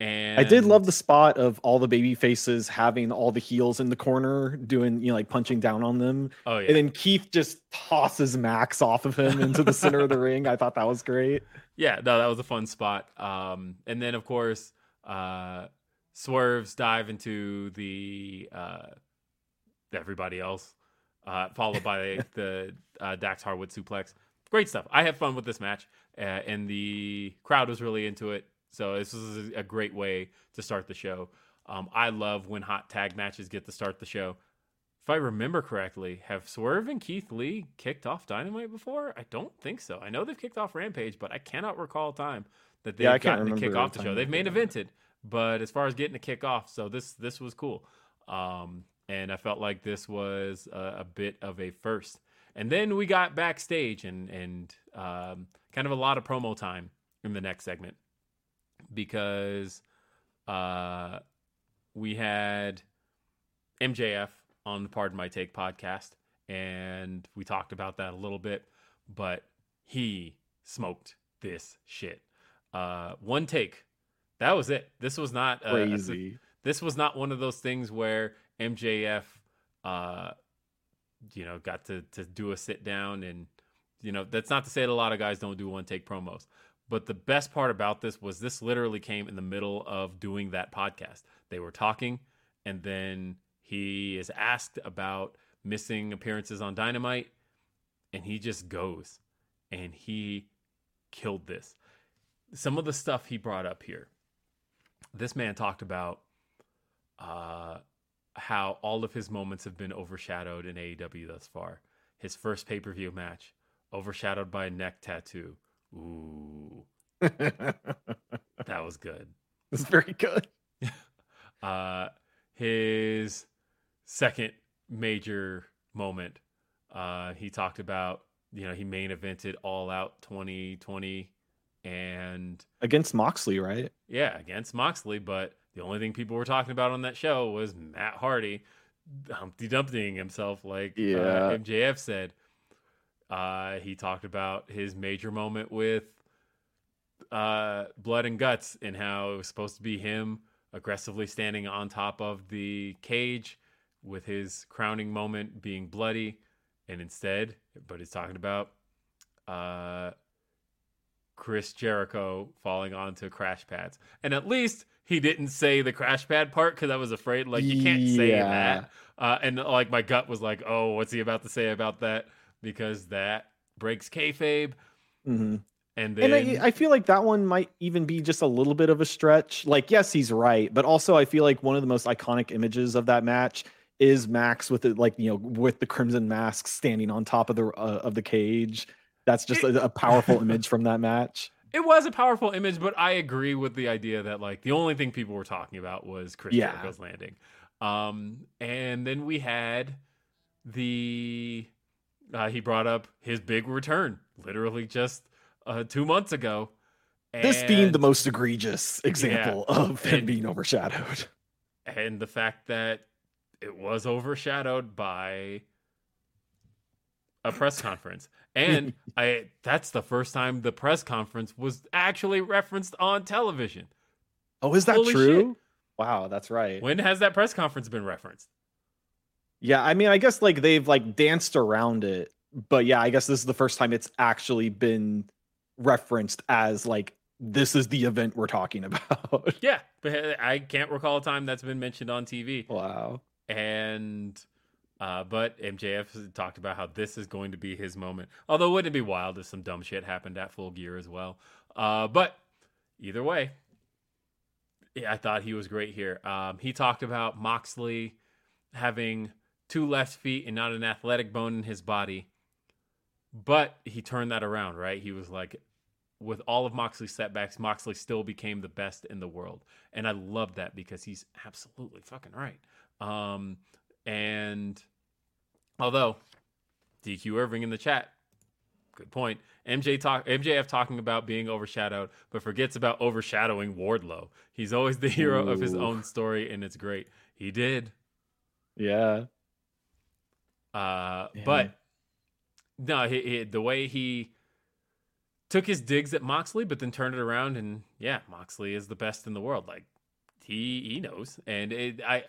And I did love the spot of all the baby faces having all the heels in the corner doing, you know, like punching down on them. Oh yeah, And then Keith just tosses Max off of him into the center of the [LAUGHS] ring. I thought that was great. yeah. No, that was a fun spot. Um, and then of course, uh, Swerves dive into the uh, everybody else, uh, followed by the uh, Dax Harwood suplex. Great stuff. I had fun with this match, uh, and the crowd was really into it. So this was a great way to start the show. Um, I love when hot tag matches get to start the show. If I remember correctly, have Swerve and Keith Lee kicked off Dynamite before? I don't think so. I know they've kicked off Rampage, but I cannot recall a time that they've Yeah, gotten to kick off the show. They've main evented, but as far as getting to kick off, so this this was cool. Um, and I felt like this was a, a bit of a first. And then we got backstage and and um, kind of a lot of promo time in the next segment because uh, we had MJF on the Pardon My Take podcast, and we talked about that a little bit. But he smoked this shit. Uh, one take. That was it. This was not uh, Crazy. this was not one of those things where MJF, uh, you know, got to to do a sit down and, you know, that's not to say that a lot of guys don't do one take promos. But the best part about this was this literally came in the middle of doing that podcast. They were talking, and then he is asked about missing appearances on Dynamite, and he just goes and he killed this. Some of the stuff he brought up here. This man talked about uh, how all of his moments have been overshadowed in AEW thus far. His first pay per view match, overshadowed by a neck tattoo. Ooh, [LAUGHS] that was good. It's very good. [LAUGHS] Uh, his second major moment, uh, he talked about, you know, he main evented All Out 2020 and Against Moxley, right? yeah, against Moxley, but the only thing people were talking about on that show was Matt Hardy Humpty Dumptying himself, like Yeah. uh, MJF said. Uh, he talked about his major moment with uh, Blood and Guts and how it was supposed to be him aggressively standing on top of the cage with his crowning moment being bloody. And instead, but he's talking about uh, Chris Jericho falling onto crash pads. And at least he didn't say the crash pad part because I was afraid, like, you can't say Yeah. that. Uh, and like, my gut was like, oh, what's he about to say about that? Because that breaks kayfabe. hmm And then, And I, I feel like that one might even be just a little bit of a stretch. Like, yes, he's right, but also I feel like one of the most iconic images of that match is Max with it, like you know, with the crimson mask standing on top of the uh, of the cage. That's just a, a powerful image from that match. It was a powerful image, but I agree with the idea that like the only thing people were talking about was Chris Yeah. Jericho's landing. Um, and then we had the uh, he brought up his big return, literally just uh, two months ago. This being the most egregious example of him And- being overshadowed. and the fact that it was overshadowed by a press conference and [LAUGHS] i that's the first time the press conference was actually referenced on television Oh, is that Holy true? Wow, that's right. when has that press conference been referenced Yeah, I mean, I guess like they've like danced around it, but yeah, I guess this is the first time it's actually been referenced as like this is the event we're talking [LAUGHS] about. yeah but i can't recall a time that's been mentioned on tv wow. and uh, but MJF talked about how this is going to be his moment. Although, wouldn't it be wild if some dumb shit happened at Full Gear as well? Uh, but either way, yeah, I thought he was great here. Um, he talked about Moxley having two left feet and not an athletic bone in his body, but he turned that around. Right? He was like, with all of Moxley's setbacks, Moxley still became the best in the world, and I love that because he's absolutely fucking right. Um, and although DQ Irving in the chat, good point. MJ talk MJF talking about being overshadowed, but forgets about overshadowing Wardlow. He's always the hero of his own story, and it's great. He did. Yeah. Uh, Yeah. but no, he, he, the way he took his digs at Moxley, but then turned it around, and yeah, Moxley is the best in the world. Like he he knows, and it, I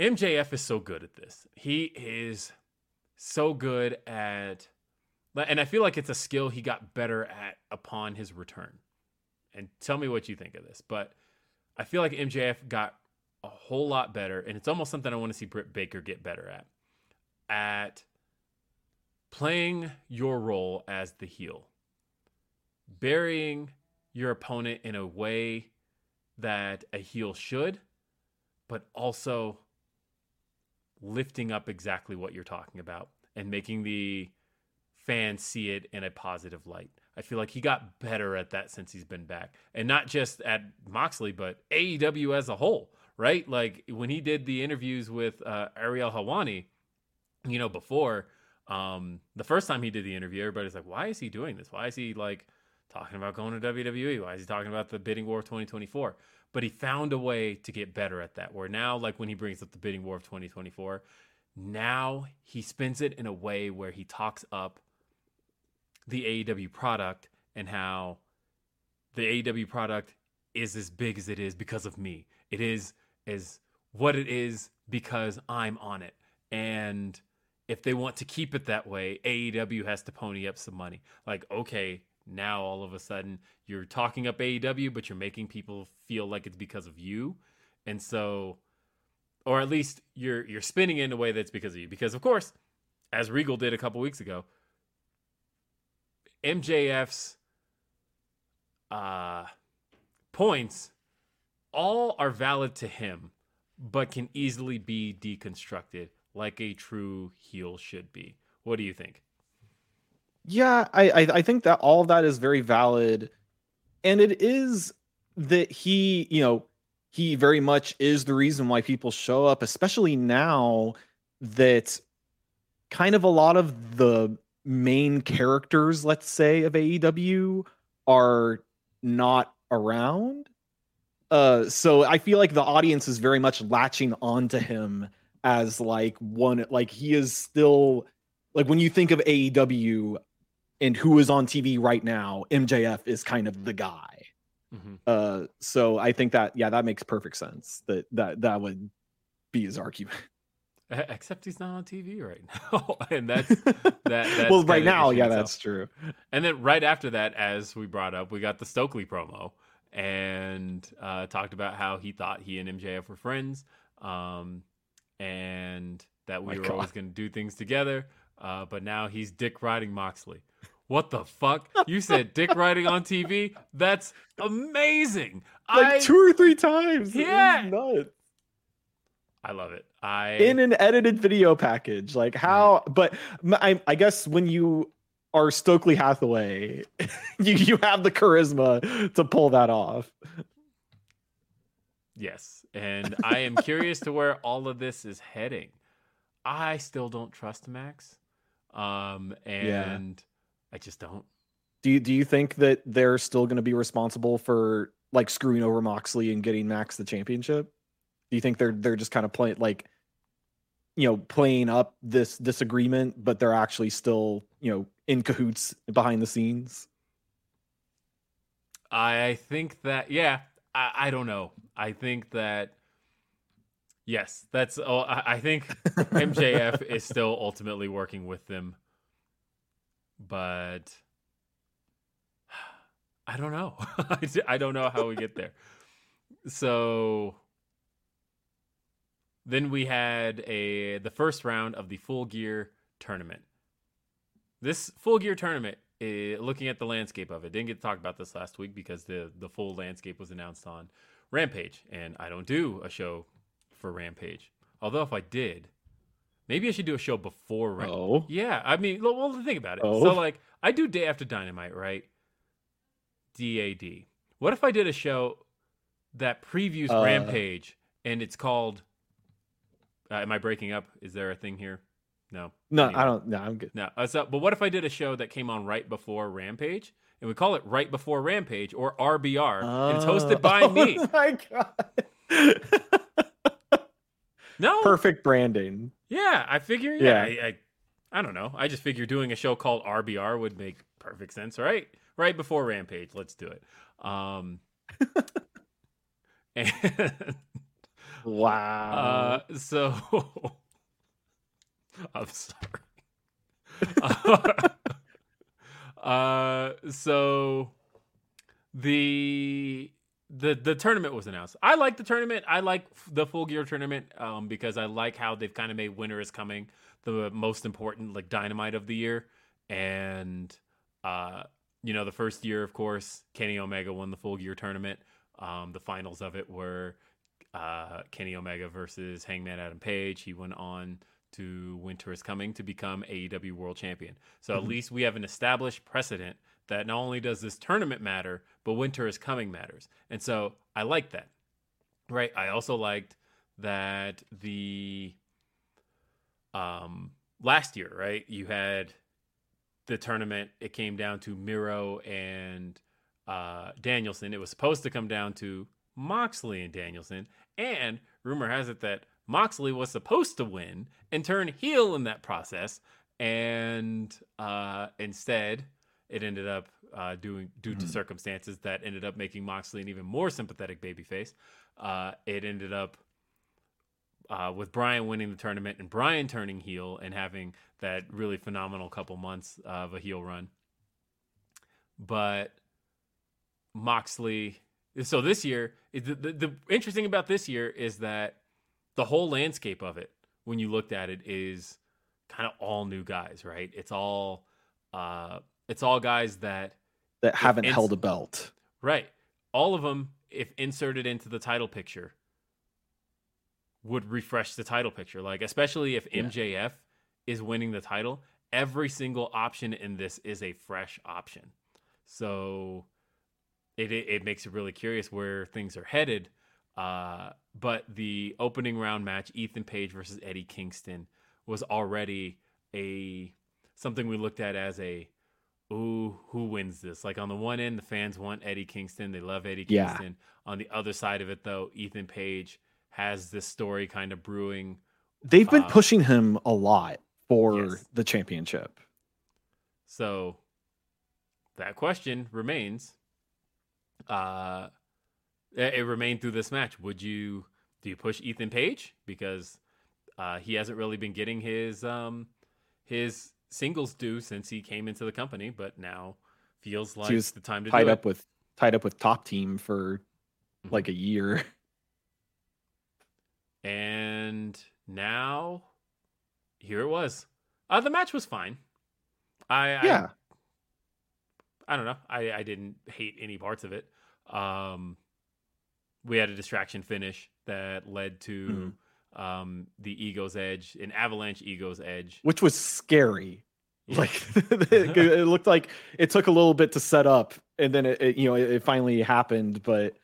MJF is so good at this. He is so good at, and I feel like it's a skill he got better at upon his return. And tell me what you think of this, but I feel like MJF got a whole lot better, and it's almost something I want to see Britt Baker get better at at playing your role as the heel, burying your opponent in a way that a heel should, but also lifting up exactly what you're talking about and making the fans see it in a positive light. I feel like he got better at that since he's been back. And not just at Moxley, but AEW as a whole, right? Like when he did the interviews with uh, Ariel Helwani, you know, before um, the first time he did the interview, everybody's like, why is he doing this? Why is he like talking about going to WWE? Why is he talking about the bidding war of 2024? But he found a way to get better at that. Where now, like when he brings up the bidding war of 2024, now he spins it in a way where he talks up the AEW product and how the AEW product is as big as it is because of me. It is as what it is because I'm on it. And if they want to keep it that way, AEW has to pony up some money. Like, okay, now all of a sudden you're talking up AEW, but you're making people feel like it's because of you. And so or at least you're you're spinning in a way that's because of you. Because of course, as Regal did a couple weeks ago, MJF's uh, points all are valid to him, but can easily be deconstructed like a true heel should be. What do you think? Yeah, I, I, I think that all of that is very valid, and it is that he, you know, he very much is the reason why people show up, especially now that kind of a lot of the main characters, let's say, of AEW are not around. Uh, so I feel like the audience is very much latching onto him as like one, like he is still like when you think of AEW and who is on TV right now, MJF is kind of the guy. Mm-hmm. Uh, so I think that yeah, that makes perfect sense. That that that would be his argument. [LAUGHS] Except he's not on TV right now, [LAUGHS] and that's [LAUGHS] that. That's well, right now, yeah, itself. that's true. And then right after that, as we brought up, we got the Stokely promo and uh, talked about how he thought he and MJF were friends, um, and that we My were God. always going to do things together. Uh, but now he's dick riding Moxley. What the fuck? You said dick riding on TV? That's amazing. Like I, two or three times. Yeah. Nuts. I love it. I in an edited video package. Like how but I I guess when you are Stokely Hathaway, [LAUGHS] you you have the charisma to pull that off. Yes. And I am curious to where all of this is heading. I still don't trust Max. Um and yeah I just don't. Do you do you think that they're still going to be responsible for like screwing over Moxley and getting Max the championship? Do you think they're they're just kind of playing like you know playing up this disagreement, but they're actually still you know in cahoots behind the scenes? I think that yeah, I, I don't know. I think that yes, that's. Oh, I, I think MJF is still ultimately working with them but [SIGHS] I don't know. [LAUGHS] I don't know how we get there. So then we had a the first round of the full gear tournament. This full gear tournament, uh, looking at the landscape of it, didn't get to talk about this last week because the the full landscape was announced on Rampage, and I don't do a show for Rampage. Although if I did, Maybe I should do a show before. Right? Oh, yeah. I mean, well, think about it. Oh. So, like, I do day after Dynamite, right? DAD. What if I did a show that previews uh, Rampage and it's called? Uh, am I breaking up? Is there a thing here? No. No, anyway. I don't. No, I'm good. No. Uh, so, but what if I did a show that came on right before Rampage, and we call it Right Before Rampage or RBR, and it's hosted by oh, [LAUGHS] me? Oh my god. [LAUGHS] No. Perfect branding. Yeah, I figure. Yeah, yeah. I, I, I, don't know. I just figure doing a show called RBR would make perfect sense, right? Right before Rampage. Let's do it. Um, and, [LAUGHS] wow. Uh, so [LAUGHS] I'm sorry. [LAUGHS] uh, so the the the tournament was announced. I like the tournament. I like the full gear tournament um, because I like how they've kind of made winter is coming the most important like dynamite of the year. And uh, you know, the first year, of course, Kenny Omega won the full gear tournament. Um, the finals of it were uh, Kenny Omega versus Hangman Adam Page. He went on to Winter is Coming to become AEW World Champion. So mm-hmm. at least we have an established precedent that not only does this tournament matter, but winter is coming matters. And so I like that. Right. I also liked that the um last year, right? You had the tournament, it came down to Miro and uh Danielson. It was supposed to come down to Moxley and Danielson. And rumor has it that Moxley was supposed to win and turn heel in that process. And uh instead it ended up uh, doing due Mm-hmm. to circumstances that ended up making Moxley an even more sympathetic babyface. Uh, it ended up uh, with Brian winning the tournament and Brian turning heel and having that really phenomenal couple months of a heel run. But Moxley, so this year, the, the, the interesting about this year is that the whole landscape of it, when you looked at it, is kind of all new guys, right? It's all, uh, it's all guys that that haven't it's- held a belt. Right. All of them, if inserted into the title picture, would refresh the title picture. Like, especially if Yeah. MJF is winning the title, every single option in this is a fresh option. So it, it, it makes it really curious where things are headed. Uh, but the opening round match, Ethan Page versus Eddie Kingston, was already a something we looked at as a ooh, who wins this? Like on the one end, the fans want Eddie Kingston. They love Eddie Yeah. Kingston. On the other side of it, though, Ethan Page has this story kind of brewing. They've been Uh, pushing him a lot for yes. the championship. So that question remains. Uh, it, it remained through this match. Would you do you push Ethan Page because uh, he hasn't really been getting his um his singles do since he came into the company, but now feels like the time to Tied up it. with tied up with top team for Mhm. like a year. And now here it was. Uh, the match was fine. I, I yeah. I don't know. I, I didn't hate any parts of it. Um, we had a distraction finish that led to Mm-hmm. um, the Ego's Edge, an Avalanche Ego's Edge. Which was scary. Yeah. [LAUGHS] Like it looked like it took a little bit to set up and then it, it you know it, it finally happened but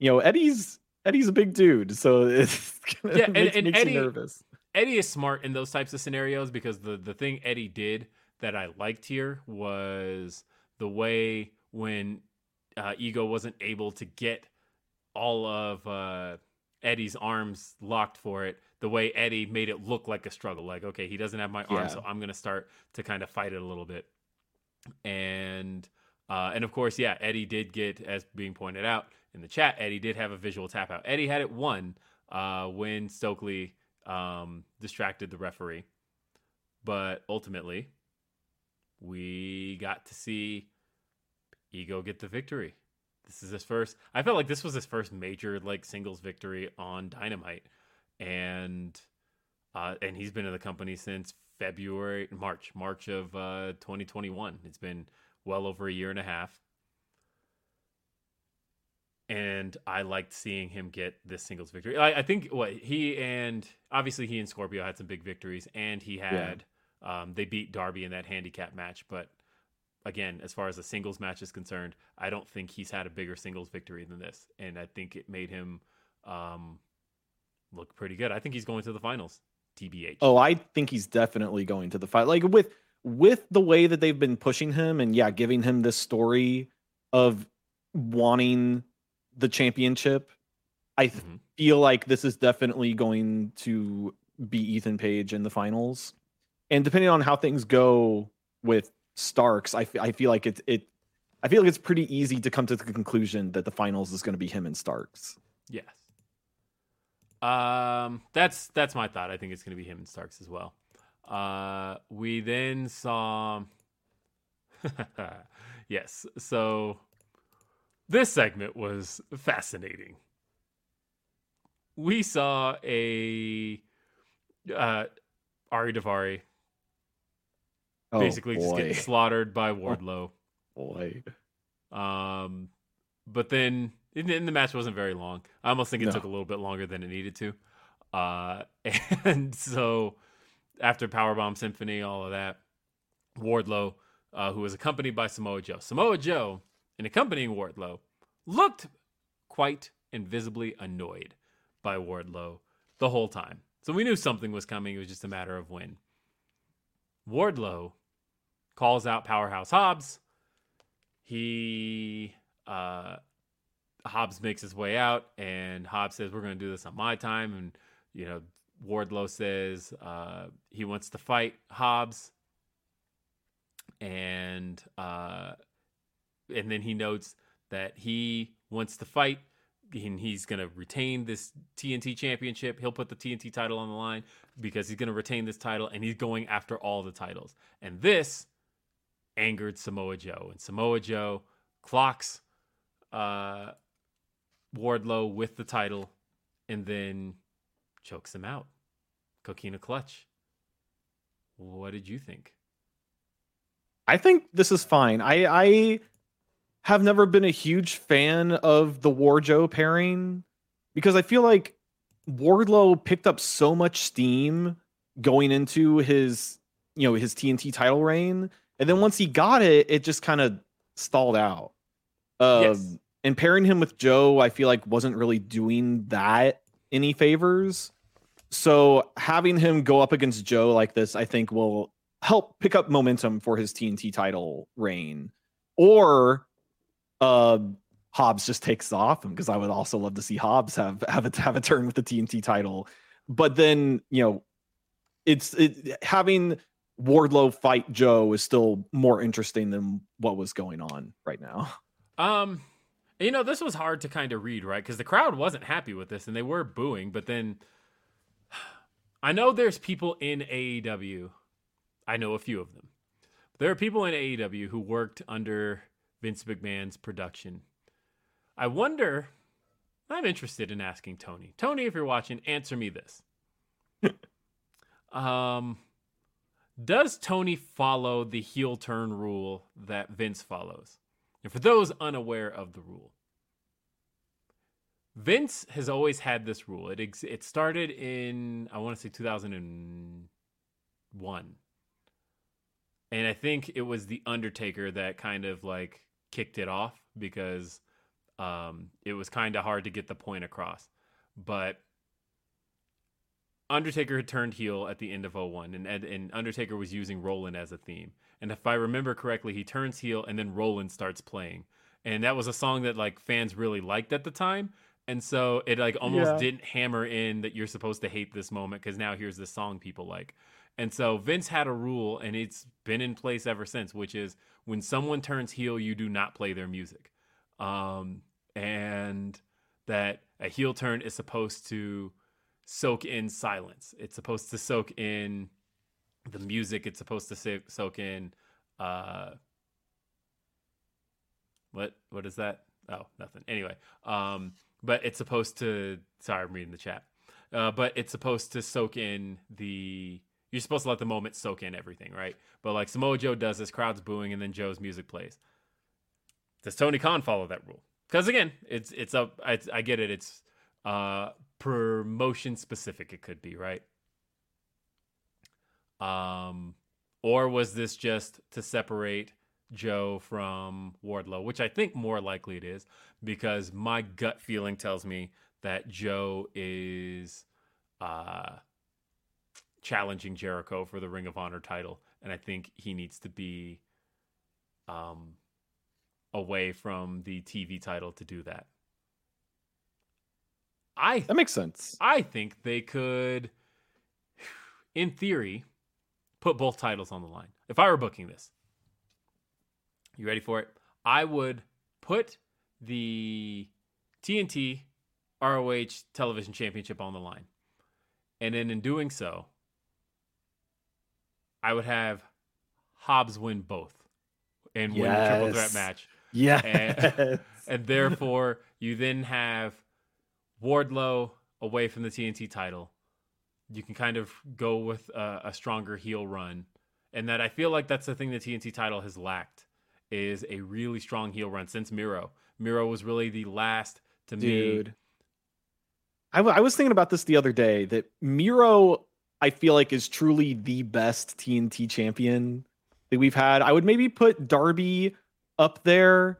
you know Eddie's Eddie's a big dude so [LAUGHS] it's Yeah, and- makes, and makes Eddie- you nervous. Eddie is smart in those types of scenarios because the the thing Eddie did that I liked here was the way when uh, Ego wasn't able to get all of uh, Eddie's arms locked for it. The way Eddie made it look like a struggle, like okay, he doesn't have my arm, Yeah. so I'm gonna start to kind of fight it a little bit. And uh, and of course, yeah, Eddie did get, as being pointed out in the chat, Eddie did have a visual tap out. Eddie had it one uh, when Stokely um, distracted the referee. But ultimately, we got to see Ego get the victory. This is his first. I felt like this was his first major like singles victory on Dynamite, and uh, and he's been in the company since February, March, March of uh, 2021. It's been well over a year and a half. And I liked seeing him get this singles victory. I, I think what he and obviously he and Scorpio had some big victories, and he had um, they beat Darby in that handicap match. But again, as far as the singles match is concerned, I don't think he's had a bigger singles victory than this, and I think it made him um, look pretty good. I think he's going to the finals. TBH. Oh, I think he's definitely going to the fight. Like with with the way that they've been pushing him and yeah, giving him this story of wanting the championship. I th- Mhm. feel like this is definitely going to be Ethan Page in the finals. And depending on how things go with Starks, I, f- I feel like it's it I feel like it's pretty easy to come to the conclusion that the finals is going to be him and Starks. Yes. Um, that's that's my thought. I think it's going to be him and Starks as well. Uh, we then saw. [LAUGHS] yes. So this segment was fascinating. We saw a uh, Ari Daivari Oh, basically just boy. getting [LAUGHS] slaughtered by Wardlow. boy. Um, but then and then the match wasn't very long. I almost think it No. took a little bit longer than it needed to. Uh, [LAUGHS] and so after Powerbomb Symphony, all of that, Wardlow, uh, who was accompanied by Samoa Joe, Samoa Joe, and accompanying Wardlow, looked quite and visibly annoyed by Wardlow the whole time. So we knew something was coming. It was just a matter of when. Wardlow calls out Powerhouse Hobbs. He uh Hobbs makes his way out and Hobbs says we're going to do this on my time and you know Wardlow says uh he wants to fight Hobbs and uh, and then he notes that he wants to fight and he's going to retain this TNT championship. He'll put the TNT title on the line because he's going to retain this title and he's going after all the titles. And this angered Samoa Joe. And Samoa Joe clocks uh, Wardlow with the title and then chokes him out. Coquina clutch. What did you think? I think this is fine. I I have never been a huge fan of the Warjo pairing because I feel like Wardlow picked up so much steam going into his you know his TNT title reign, and then once he got it, it just kind of stalled out. Um, yes. And pairing him with Joe, I feel like wasn't really doing that any favors. So having him go up against Joe like this, I think will help pick up momentum for his TNT title reign. Or uh, Hobbs just takes off because I would also love to see Hobbs have have a have a turn with the TNT title. But then you know, it's it, having Wardlow fight Joe is still more interesting than what was going on right now. Um, you know, this was hard to kind of read, right? Because the crowd wasn't happy with this and they were booing. But then [SIGHS] I know there's people in AEW. I know a few of them. There are people in AEW who worked under Vince McMahon's production. I wonder, I'm interested in asking Tony. Tony, if you're watching, answer me this. [LAUGHS] um, does Tony follow the heel turn rule that Vince follows? And for those unaware of the rule, Vince has always had this rule. It ex- it started in I want to say 2001. And I think it was the Undertaker that kind of like kicked it off because um, it was kind of hard to get the point across. But Undertaker had turned heel at the end of 01, and, and Undertaker was using Rollin' as a theme. And if I remember correctly, he turns heel, and then Rollin' starts playing. And that was a song that like fans really liked at the time. And so it like almost yeah. didn't hammer in that you're supposed to hate this moment because now here's this song people like. And so Vince had a rule, and it's been in place ever since, which is when someone turns heel, you do not play their music. Um, and that a heel turn is supposed to soak in silence. It's supposed to soak in the music. It's supposed to soak in uh, what what is that? Oh, nothing. Anyway, um, but it's supposed to. Sorry, I'm reading the chat. Uh, but it's supposed to soak in the you're supposed to let the moment soak in everything, right? But like Samoa Joe does this, crowd's booing, and then Joe's music plays. Does Tony Khan follow that rule? Because again, it's it's up. I, I get it. It's uh, promotion specific. It could be right. Um, or was this just to separate Joe from Wardlow, which I think more likely it is, because my gut feeling tells me that Joe is uh challenging Jericho for the Ring of Honor title, and I think he needs to be um, away from the TV title to do that. I that makes sense. I think they could, in theory, put both titles on the line. If I were booking this, you ready for it? I would put the TNT ROH Television Championship on the line, and then in doing so, I would have Hobbs win both and yes. win the triple threat match. Yeah. And, and, therefore, you then have Wardlow away from the TNT title. You can kind of go with a, a stronger heel run. And that I feel like that's the thing the TNT title has lacked is a really strong heel run since Miro. Miro was really the last to Dude. me. I, w- I was thinking about this the other day that Miro I feel like is truly the best TNT champion that we've had. I would maybe put Darby up there.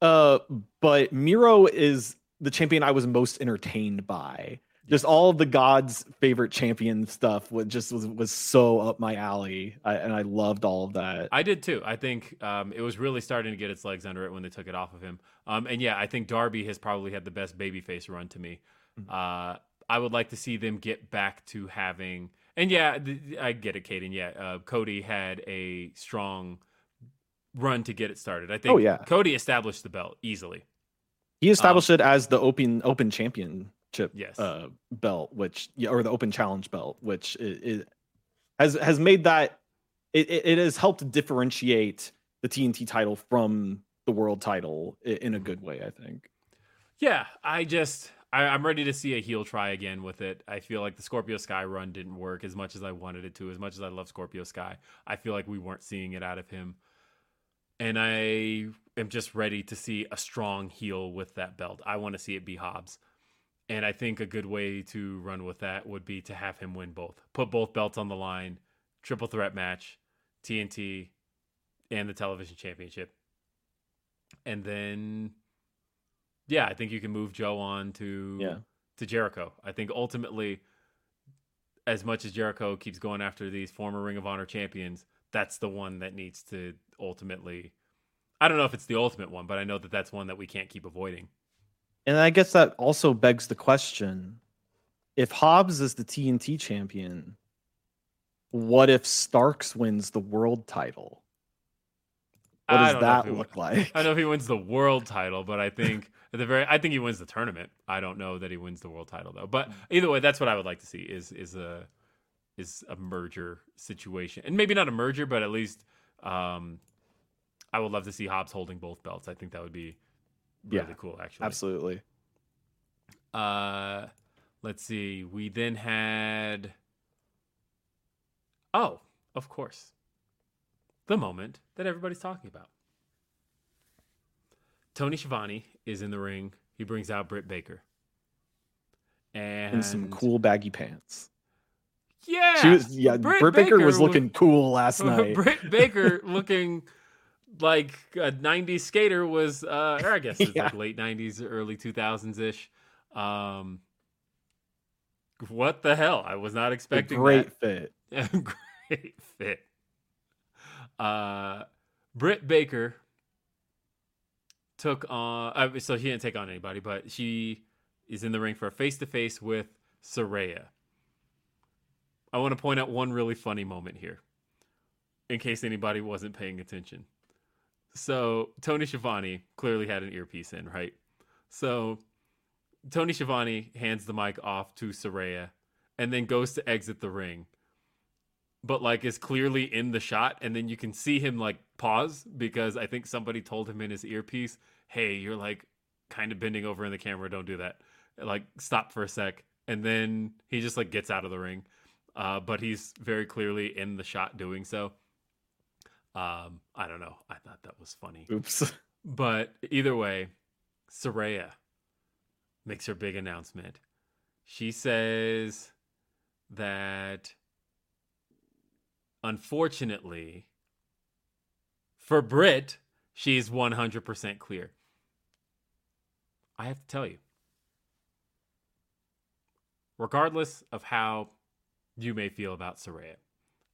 Uh, but Miro is the champion I was most entertained by. Just all of the gods' favorite champion stuff was just was was so up my alley, I, and I loved all of that. I did too. I think um, it was really starting to get its legs under it when they took it off of him. Um, and yeah, I think Darby has probably had the best babyface run to me. Mm-hmm. Uh, I would like to see them get back to having. And yeah, I get it, Caden. Yeah, uh, Cody had a strong run to get it started. I think. Oh yeah, Cody established the belt easily. He established um, it as the open open championship yes. uh, belt, which or the open challenge belt, which is, has has made that it, it has helped differentiate the TNT title from the world title in a good way. I think. Yeah, I just I, am ready to see a heel try again with it. I feel like the Scorpio Sky run didn't work as much as I wanted it to. As much as I love Scorpio Sky, I feel like we weren't seeing it out of him and I am just ready to see a strong heel with that belt. I want to see it be Hobbs. And I think a good way to run with that would be to have him win both. Put both belts on the line, triple threat match, TNT, and the television championship. And then yeah, I think you can move Joe on to yeah. to Jericho. I think ultimately as much as Jericho keeps going after these former Ring of Honor champions, that's the one that needs to ultimately. I don't know if it's the ultimate one, but I know that that's one that we can't keep avoiding. And I guess that also begs the question: if Hobbs is the TNT champion, what if Starks wins the world title? What does that look like? I don't know if he wins the [LAUGHS] world title, but I think at the very, I think he wins the tournament. I don't know that he wins the world title though. But either way, that's what I would like to see is is a is a merger situation, and maybe not a merger, but at least um, I would love to see Hobbs holding both belts. I think that would be really yeah, cool, actually. Absolutely. Uh, let's see. We then had. Oh, of course. The moment that everybody's talking about. Tony Schiavone is in the ring. He brings out Britt Baker. And in some cool baggy pants. Yeah, she was. Yeah, Britt, Britt Baker, Baker, was looking cool last [LAUGHS] night. Britt Baker [LAUGHS] looking like a '90s skater was. Uh, or I guess [LAUGHS] it's yeah. like late '90s, early 2000s ish. Um, what the hell? I was not expecting. A great that. fit. [LAUGHS] great fit. Uh, Britt Baker took on. Uh, so she didn't take on anybody, but she is in the ring for a face to face with Saraya. I want to point out one really funny moment here, in case anybody wasn't paying attention. So Tony Schiavone clearly had an earpiece in, right? So Tony Schiavone hands the mic off to Saraya and then goes to exit the ring. But like is clearly in the shot, and then you can see him like pause because I think somebody told him in his earpiece, Hey, you're like kind of bending over in the camera, don't do that. Like stop for a sec. And then he just like gets out of the ring uh, but he's very clearly in the shot doing so. Um, I don't know. I thought that was funny. Oops. But either way, Saraya makes her big announcement. She says that unfortunately for Brit, she's 100% clear. I have to tell you, regardless of how you may feel about Saraya.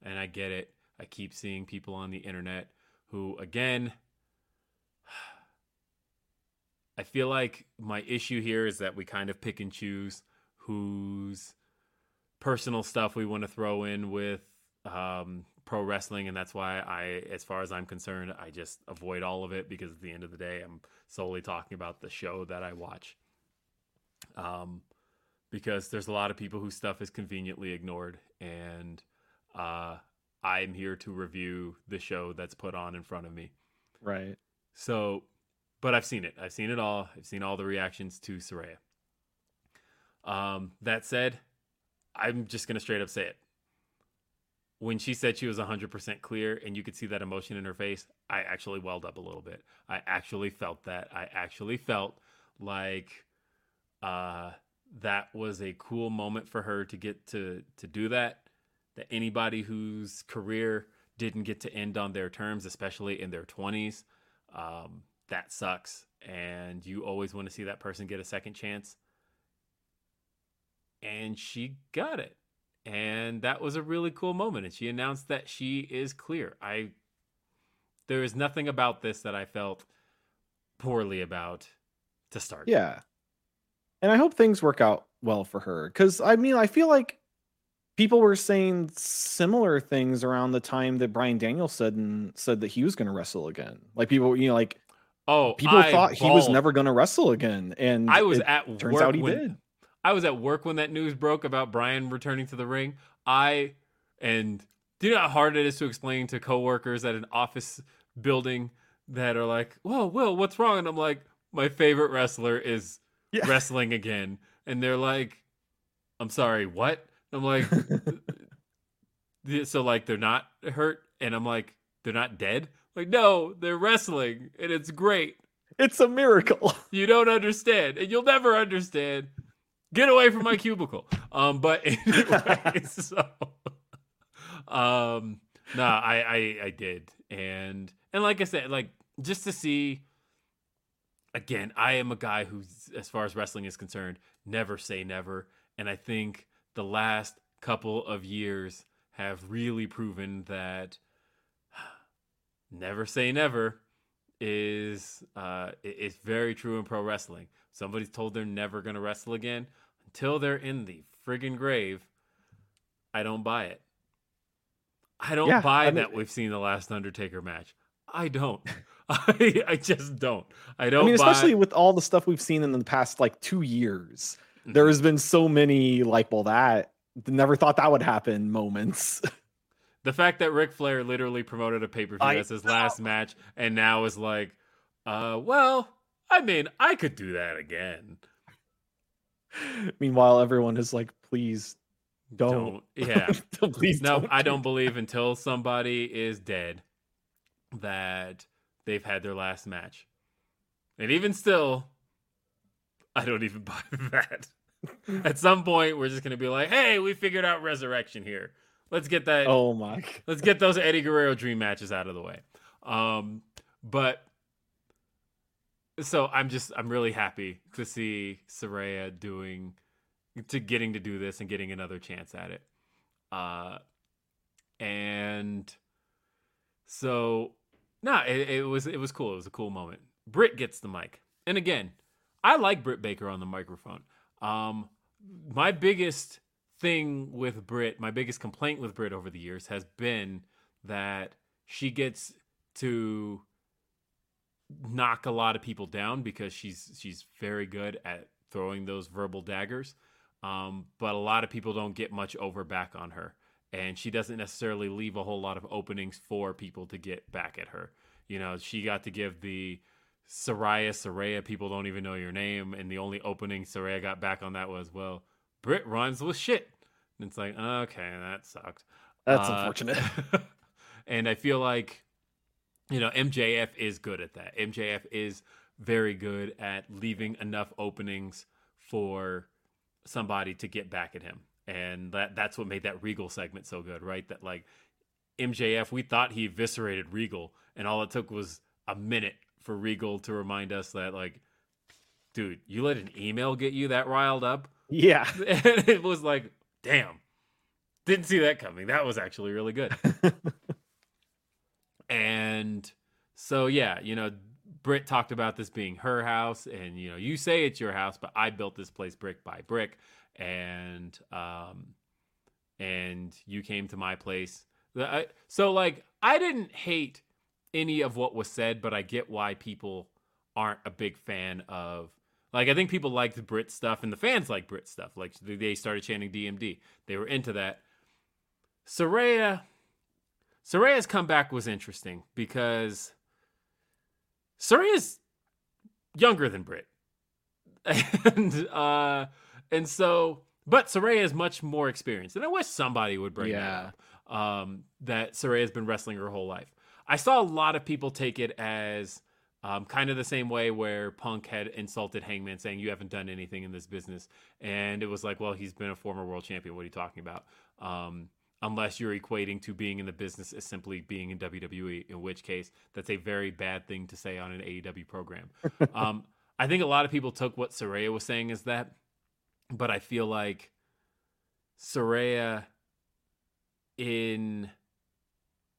And I get it. I keep seeing people on the internet who, again, [SIGHS] I feel like my issue here is that we kind of pick and choose whose personal stuff we want to throw in with um, pro wrestling. And that's why I, as far as I'm concerned, I just avoid all of it because at the end of the day, I'm solely talking about the show that I watch. Um, because there's a lot of people whose stuff is conveniently ignored and uh, i'm here to review the show that's put on in front of me. Right. So but i've seen it. I've seen it all. I've seen all the reactions to Saraya. Um, that said i'm just going to straight up say it. When she said she was 100% clear and you could see that emotion in her face i actually welled up a little bit. I actually felt that. I actually felt like uh that was a cool moment for her to get to to do that that anybody whose career didn't get to end on their terms especially in their 20s um, that sucks. And you always want to see that person get a second chance. And she got it. And that was a really cool moment. And she announced that she is clear. I there is nothing about this that i felt poorly about to start yeah. And I hope things work out well for her. Because I mean I feel like people were saying similar things around the time that Bryan Danielson and said that he was going to wrestle again. Like people, you know, like Oh, people I thought he was never going to wrestle again, and I was at turns work out he when, did. I was at work when that news broke about Bryan returning to the ring. I and do you know how hard it is to explain to coworkers at an office building that are like, "Whoa, Will, what's wrong?" And I'm like, "My favorite wrestler is Yeah. wrestling again," and they're like, "I'm sorry, what?" I'm like, [LAUGHS] "So like they're not hurt?" And I'm like, "They're not dead?" Like, no, they're wrestling, and it's great. It's a miracle. [LAUGHS] You don't understand, and you'll never understand. Get away from my [LAUGHS] cubicle. Um, but anyway, so um, no, I, I I did, and and like I said, like just to see. Again, I am a guy who's, as far as wrestling is concerned, never say never, and I think the last couple of years have really proven that [SIGHS] never say never is uh i- is very true in pro wrestling. Somebody's told they're never gonna wrestle again until they're in the friggin' grave. I don't buy it. I don't Yeah, buy I mean- that we've seen the last Undertaker match. I don't. I [LAUGHS] [LAUGHS] I just don't. I don't I mean, buy especially with all the stuff we've seen in the past like two years. There has been so many like, well, that never thought that would happen moments. the fact that Ric Flair literally promoted a pay per view as his last match and now is like, uh, well, I mean, I could do that again. Meanwhile, everyone is like, please don't. Don't. Yeah. [LAUGHS] please no, don't I do don't believe until somebody is dead that they've had their last match. And even still, I don't even [LAUGHS] buy that. At some point, we're just going to be like, hey, we figured out resurrection here. Let's get that. Oh my. Let's get those Eddie Guerrero dream matches out of the way. Um, but so I'm just I'm really happy to see Saraya doing to getting to do this and getting another chance at it. Uh, and so no, it, it was it was cool. It was a cool moment. Britt gets the mic, and again, I like Britt Baker on the microphone. Um, my biggest thing with Britt, my biggest complaint with Britt over the years has been that she gets to knock a lot of people down because she's she's very good at throwing those verbal daggers. Um, but a lot of people don't get much over back on her, and she doesn't necessarily leave a whole lot of openings for people to get back at her. You know, she got to give the Saraya Saraya people don't even know your name, and the only opening Saraya got back on that was well, Britt runs with shit. And it's like, okay, that sucked. That's Uh, unfortunate. [LAUGHS] and I feel like, you know, MJF is good at that. MJF is very good at leaving enough openings for somebody to get back at him. And that that's what made that Regal segment so good, right? That like MJF, we thought he eviscerated Regal, and all it took was a minute for Regal to remind us that like, dude, you let an email get you that riled up? yeah. [LAUGHS] And it was like, damn, didn't see that coming. That was actually really good. [LAUGHS] and so, yeah, you know, Britt talked about this being her house, and you know, you say it's your house, but I built this place brick by brick, and um, and you came to my place. I- So, like, I didn't hate any of what was said, but I get why people aren't a big fan of. Like, I think people liked Brit stuff, and the fans like Brit stuff. Like, they- started chanting DMD. They were into that. Saraya, Saraya's comeback was interesting because Saraya's younger than Brit, [LAUGHS] and uh, and so, but Saraya is much more experienced, and I wish somebody would bring Yeah. that up. Um, that Saraya's been wrestling her whole life. I saw a lot of people take it as um, kind of the same way where Punk had insulted Hangman, saying you haven't done anything in this business, and it was like, well, he's been a former world champion. What are you talking about? Um, unless you're equating to being in the business as simply being in WWE, in which case that's a very bad thing to say on an AEW program. [LAUGHS] um, I think a lot of people took what Saraya was saying as that, but I feel like Saraya in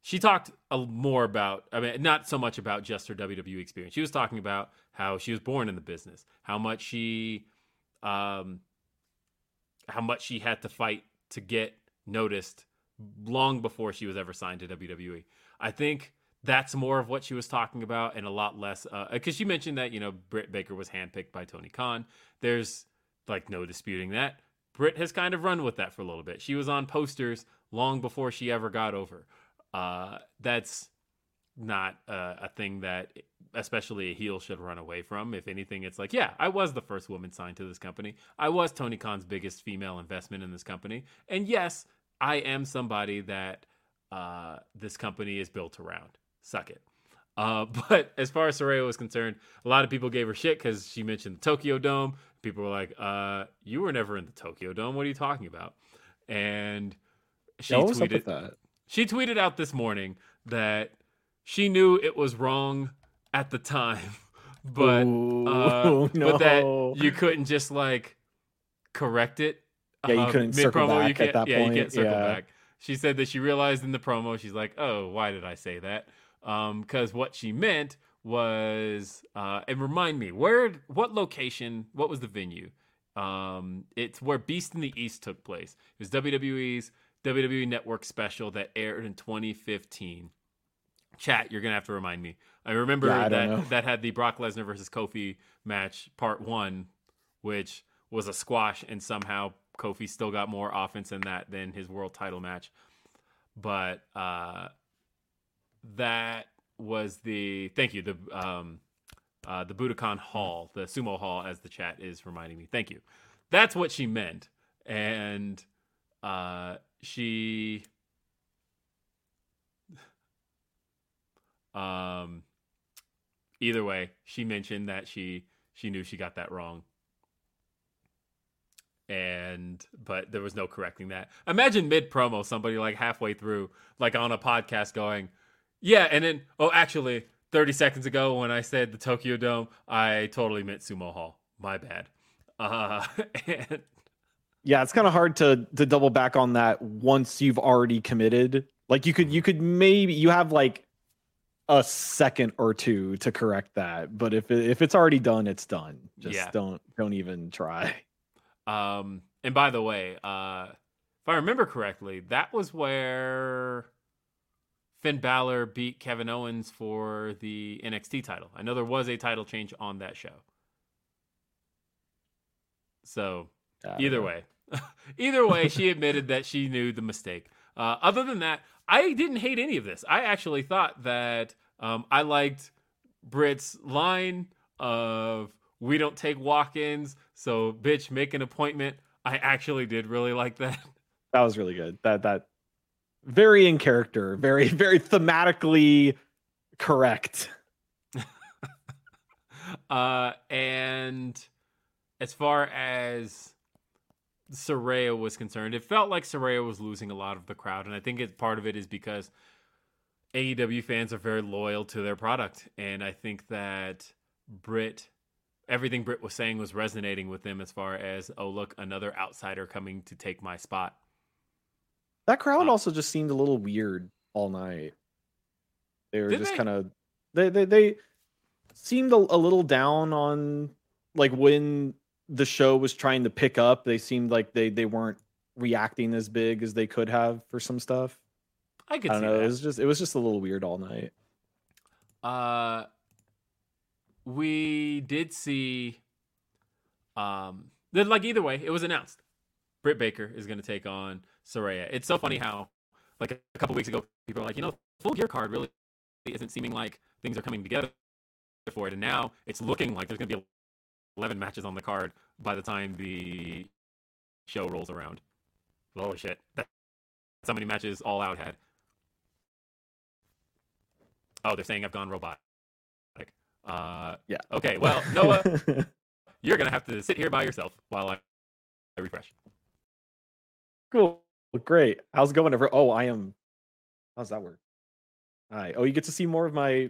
she talked a, more about i mean not so much about just her wwe experience she was talking about how she was born in the business how much she um how much she had to fight to get noticed long before she was ever signed to WWE. I think that's more of what she was talking about and a lot less because uh, she mentioned that you know Britt Baker was handpicked by Tony Khan. There's like no disputing that. Britt has kind of run with that for a little bit. She was on posters long before she ever got over. Uh, that's not uh, a thing that especially a heel should run away from. If anything, it's like, yeah, I was the first woman signed to this company. I was Tony Khan's biggest female investment in this company. And yes, I am somebody that uh, this company is built around. Suck it. Uh, [LAUGHS] but as far as Saraya was concerned, a lot of people gave her shit because she mentioned the Tokyo Dome. People were like, uh, "You were never in the Tokyo Dome. What are you talking about?" And she tweeted. She tweeted out this morning that she knew it was wrong at the time, [LAUGHS] but Ooh, uh, no. [LAUGHS] but that you couldn't just like correct it. Yeah, you uh, couldn't circle mid-promo, back you can't, at that yeah, point. you can't circle yeah. back. She said that she realized in the promo, she's like, "Oh, why did I say that?" Um, because what she meant was, uh, and remind me, where, what location, what was the venue? Um, it's where Beast in the East took place. It was WWE's WWE Network special that aired in 2015. Chat, you're gonna have to remind me. I remember Yeah, I that that had the Brock Lesnar versus Kofi match, part one, which was a squash, and somehow Kofi still got more offense in that than his world title match. But uh, that was the thank you the um, uh, the Budokan Hall, the Sumo Hall, as the chat is reminding me. Thank you. That's what she meant, and uh, she um either way she mentioned that she she knew she got that wrong. And but there was no correcting that. Imagine mid promo somebody like halfway through like on a podcast going yeah and then oh actually 30 seconds ago when i said the tokyo dome i totally meant sumo hall. My bad. Uh [LAUGHS] and yeah it's kind of hard to to double back on that once you've already committed like you could you could maybe you have like a second or two to correct that but if it, if it's already done it's done just Yeah. don't don't even try Um, and by the way, uh, if I remember correctly, that was where Finn Balor beat Kevin Owens for the NXT title. I know there was a title change on that show. So either way, [LAUGHS] either way, she admitted that she knew the mistake. Uh, other than that, I didn't hate any of this. I actually thought that um, I liked Brit's line of "We don't take walk-ins, so bitch, make an appointment." I actually did really like that. [LAUGHS] that was really good that that very in character very [LAUGHS] very thematically correct Uh, and as far as Saraya was concerned, it felt like Saraya was losing a lot of the crowd, and I think it, part of it is because AEW fans are very loyal to their product, and I think that Britt, everything Britt was saying was resonating with them as far as, oh look, another outsider coming to take my spot. that crowd Uh, also just seemed a little weird all night. They were just kind of they, they they seemed a, a little down on like when the show was trying to pick up they seemed like they they weren't reacting as big as they could have for some stuff I could i don't see know that. it was just it was just a little weird all night Uh, we did see, um, that like either way, it was announced. Britt Baker is going to take on Saraya. It's so funny how, like a couple weeks ago, people were like, you know, full gear card really isn't seeming like things are coming together for it, and now it's looking like there's going to be 11 matches on the card by the time the show rolls around. Holy shit! That's how many matches All Out had. Oh, they're saying I've gone robotic. Uh, yeah okay. Well, Noah, [LAUGHS] you're gonna have to sit here by yourself while I, I refresh. cool great how's it going over oh i am how's that work hi oh you get to see more of my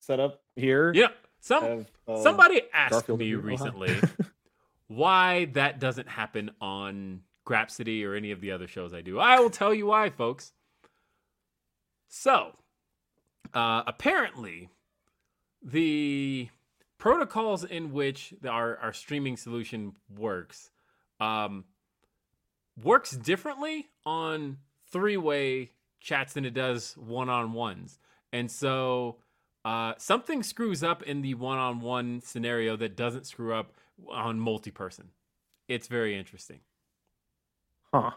setup here Yeah. Some of, uh, somebody asked Garfield me hi. recently [LAUGHS] why that doesn't happen on Grapsody or any of the other shows I do. I will tell you why, folks. So, uh, apparently, the protocols in which the, our, our streaming solution works, um, works differently on three way chats than it does one on ones. And so uh, something screws up in the one on one scenario that doesn't screw up on multi person. It's very interesting. Huh.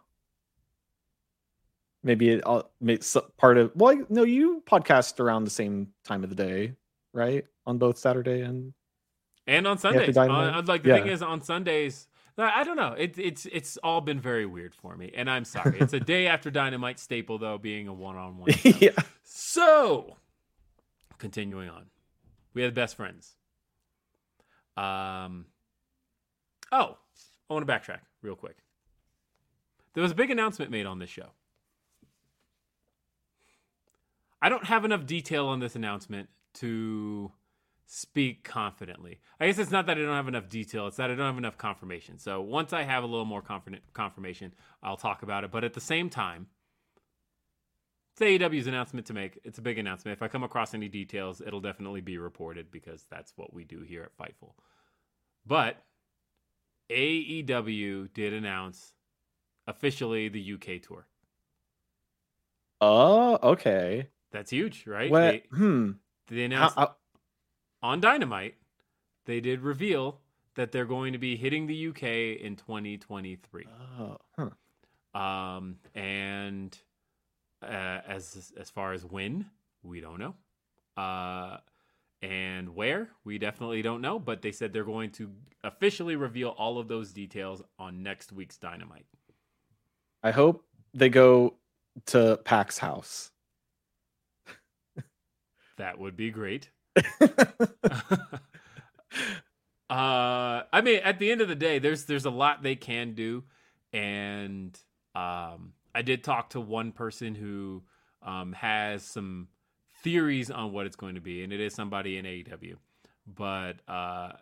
Maybe it all makes part of well no you podcast around the same time of the day right on both Saturday and and on Sundays. On, uh, uh, like the yeah. thing is on Sundays uh, I don't know. It, it's it's all been very weird for me, and I'm sorry. It's a day after Dynamite staple, though, being a one-on-one. [LAUGHS] yeah. So, continuing on, we are the best friends. Um. Oh, I want to backtrack real quick. There was a big announcement made on this show. I don't have enough detail on this announcement to speak confidently. I guess it's not that I don't have enough detail, it's that I don't have enough confirmation. So once I have a little more confirmation, I'll talk about it. But at the same time, it's AEW's announcement to make. It's a big announcement. If I come across any details, it'll definitely be reported because that's what we do here at Fightful. But AEW did announce officially the UK tour. Oh, okay. That's huge, right? What? They, hmm. They announced. How, on Dynamite, they did reveal that they're going to be hitting the UK in 2023. Oh, huh. Um, and uh, as as far as when, we don't know. Uh, and where, we definitely don't know. But they said they're going to officially reveal all of those details on next week's Dynamite. I hope they go to PAC's house. [LAUGHS] that would be great. [LAUGHS] [LAUGHS] uh, I mean, at the end of the day, there's there's a lot they can do, and um, I did talk to one person who um, has some theories on what it's going to be, and it is somebody in AEW, but uh,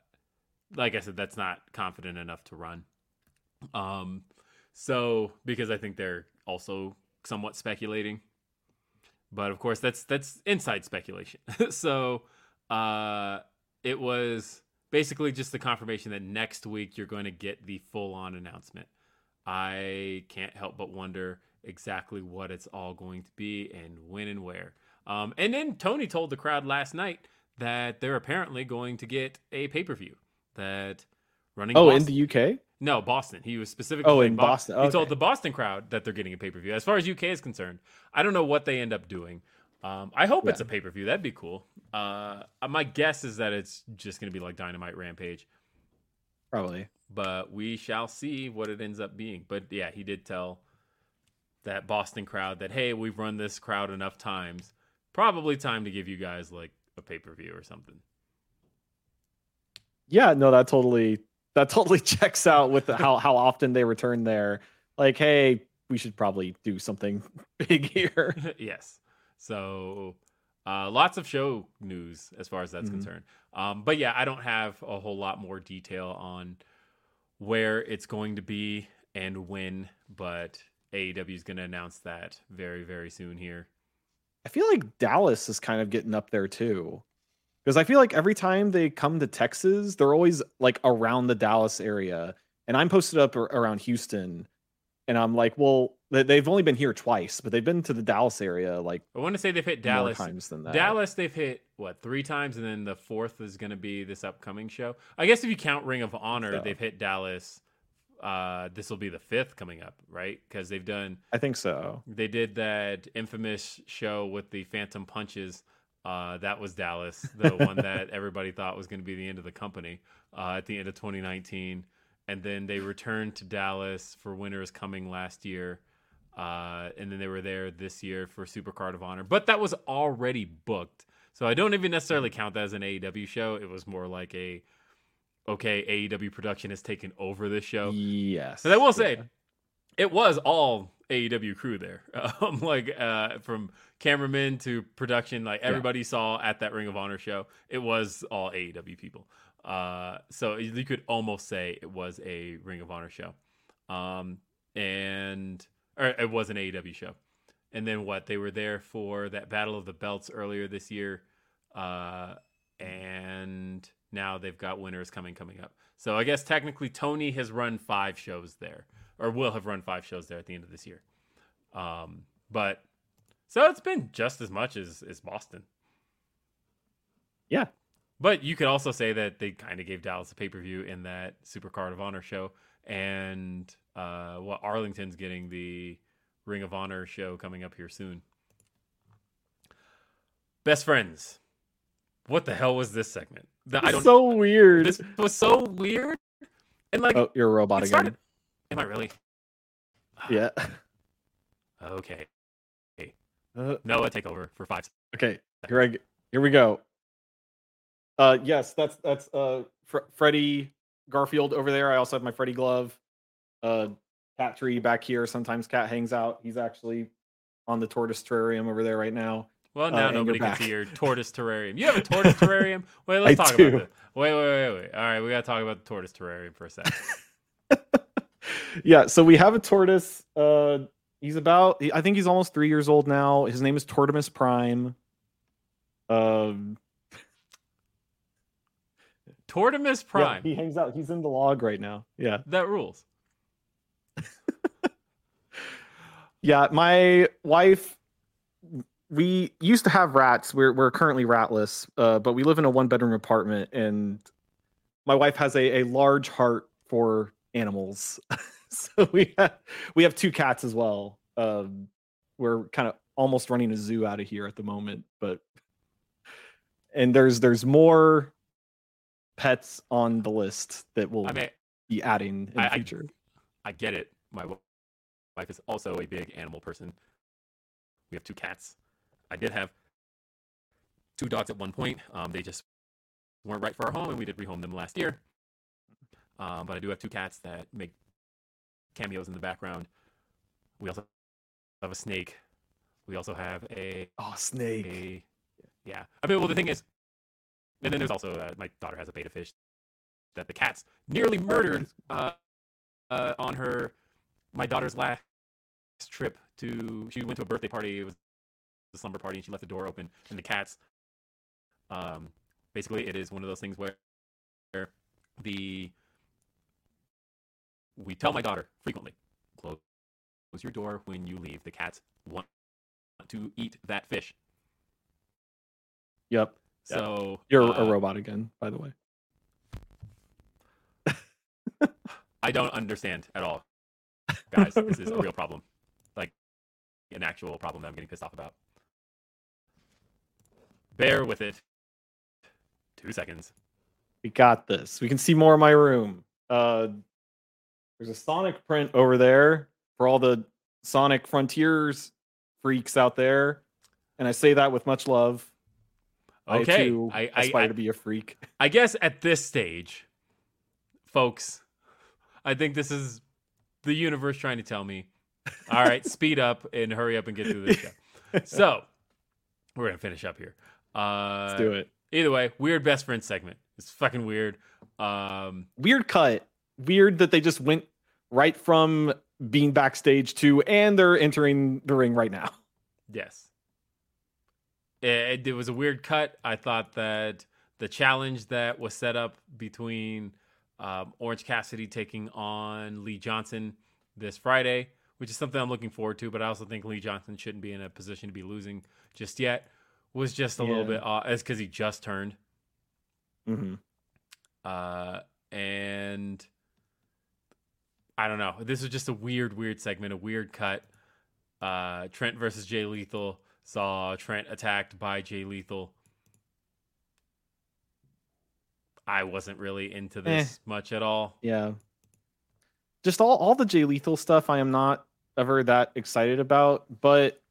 like I said, that's not confident enough to run. Um, so because I think they're also somewhat speculating, but of course that's that's inside speculation. [LAUGHS] so uh, it was basically just the confirmation that next week you're going to get the full on announcement. I can't help but wonder exactly what it's all going to be and when and where. Um, and then Tony told the crowd last night that they're apparently going to get a pay per view. That running. Oh, Boston, in the UK? No, Boston. He was specifically. Oh, in Boston. Okay. He told the Boston crowd that they're getting a pay per view. As far as UK is concerned, I don't know what they end up doing. Um, I hope yeah. it's a pay per view. That'd be cool. Uh, my guess is that it's just going to be like Dynamite Rampage. Probably. But we shall see what it ends up being. But yeah, he did tell that Boston crowd that, hey, we've run this crowd enough times. Probably time to give you guys like a pay per view or something. Yeah, no, that totally that totally [LAUGHS] checks out with the, how how often they return there. Like, hey, we should probably do something [LAUGHS] big here. [LAUGHS] yes. So uh, lots of show news as far as that's mm-hmm. concerned. Um, but yeah, I don't have a whole lot more detail on where it's going to be and when, but AEW is going to announce that very, very soon here. I feel like Dallas is kind of getting up there too. Because I feel like every time they come to Texas, they're always like around the Dallas area. And I'm posted up around Houston and I'm like, well, they've only been here twice, but they've been to the Dallas area like I want to say they've hit Dallas times than that. Dallas they've hit what three times, and then the fourth is going to be this upcoming show. I guess if you count Ring of Honor, so. they've hit Dallas. Uh, this will be the fifth coming up, right? Because they've done. I think so. They did that infamous show with the Phantom Punches. Uh, that was Dallas, the [LAUGHS] one that everybody thought was going to be the end of the company uh, at the end of 2019 and then they returned to Dallas for Winter Is Coming last year. Uh, and then they were there this year for Supercard of Honor, but that was already booked. So I don't even necessarily count that as an AEW show. It was more like a okay, AEW production has taken over this show. Yes. And I will say, yeah. it was all AEW crew there. [LAUGHS] Um, like uh, from cameramen to production, like everybody yeah. saw at that Ring of Honor show, it was all AEW people. Uh, so you could almost say it was a Ring of Honor show, um, and or it was an AEW show. And then what they were there for that Battle of the Belts earlier this year, uh, and now they've got Winter Is Coming coming up. So I guess technically Tony has run five shows there. or will have run five shows there at the end of this year. Um, but so it's been just as much as as Boston. Yeah. But you could also say that they kind of gave Dallas a pay per view in that Supercard of Honor show, and uh, what Arlington's getting the Ring of Honor show coming up here soon. Best friends. What the hell was this segment? The- I don't. so weird. This was so weird, and like, oh, you're a robot again. started. Am I really? [SIGHS] Yeah. [SIGHS] Okay. Uh, Noah, take over for five. okay. Here I here we go. Uh, yes, that's that's uh Fr- Freddie Garfield over there. I also have my Freddie glove. Uh, cat tree back here. Sometimes cat hangs out. He's actually on the tortoise terrarium over there right now. Well, Uh, now you're nobody can see your [LAUGHS] tortoise terrarium. You have a tortoise terrarium? [LAUGHS] Wait, let's I talk do. about this. Wait, wait, wait, wait. All right, we got to talk about the tortoise terrarium for a second. [LAUGHS] yeah, so we have a tortoise. Uh, he's about. I think he's almost three years old now. His name is Tortimus Prime. Um, Tortimus yeah, Prime. he hangs out. He's in the log right now. Yeah. That rules. Yeah, my wife we used to have rats. We're we're currently ratless, uh, but we live in a one bedroom apartment and my wife has a, a large heart for animals. [LAUGHS] so we have we have two cats as well. Um, we're kind of almost running a zoo out of here at the moment, but and there's there's more pets on the list that we'll I mean, be adding in I- the future. I get it. My wife is also a big animal person. We have two cats. I did have two dogs at one point. Um, they just weren't right for our home, and we did rehome them last year. Um, but I do have two cats that make cameos in the background. We also have a snake. We also have a oh, snake. a yeah. I mean, well, the thing is, and then there's also uh, my daughter has a betta fish that the cats nearly murdered uh, uh, on her my daughter's last trip to. She went to a birthday party. It was a slumber party, and she left the door open, and the cats. Um, basically, it is one of those things where, where the we tell my daughter frequently, close, your door when you leave. The cats want to eat that fish. Yep. So You're uh, a robot again, by the way. [LAUGHS] I don't understand at all, guys. this is a real problem, an actual problem that I'm getting pissed off about. Bear with it. Two seconds. We got this. We can see more of my room. Uh, there's a Sonic print over there for all the Sonic Frontiers freaks out there, and I say that with much love. Okay, I too I- I- aspire I- to be a freak. I guess at this stage, folks, I think this is the universe trying to tell me, all right, speed up and hurry up and get through this show. [LAUGHS] So we're gonna finish up here. Uh, Let's do it. Either way, weird best friend segment. It's fucking weird. Um, Weird cut. Weird that they just went right from being backstage to, and they're entering the ring right now. Yes. It, it was a weird cut. I thought that the challenge that was set up between um, Orange Cassidy taking on Lee Johnson this Friday, which is something I'm looking forward to, but I also think Lee Johnson shouldn't be in a position to be losing just yet, was just a little bit odd. It's because he just turned. hmm Uh, and I don't know. This was just a weird, weird segment, a weird cut. Uh, Trent versus Jay Lethal saw Trent attacked by Jay Lethal. I wasn't really into this much at all. Yeah. Just all all the Jay Lethal stuff I am not ever that excited about, but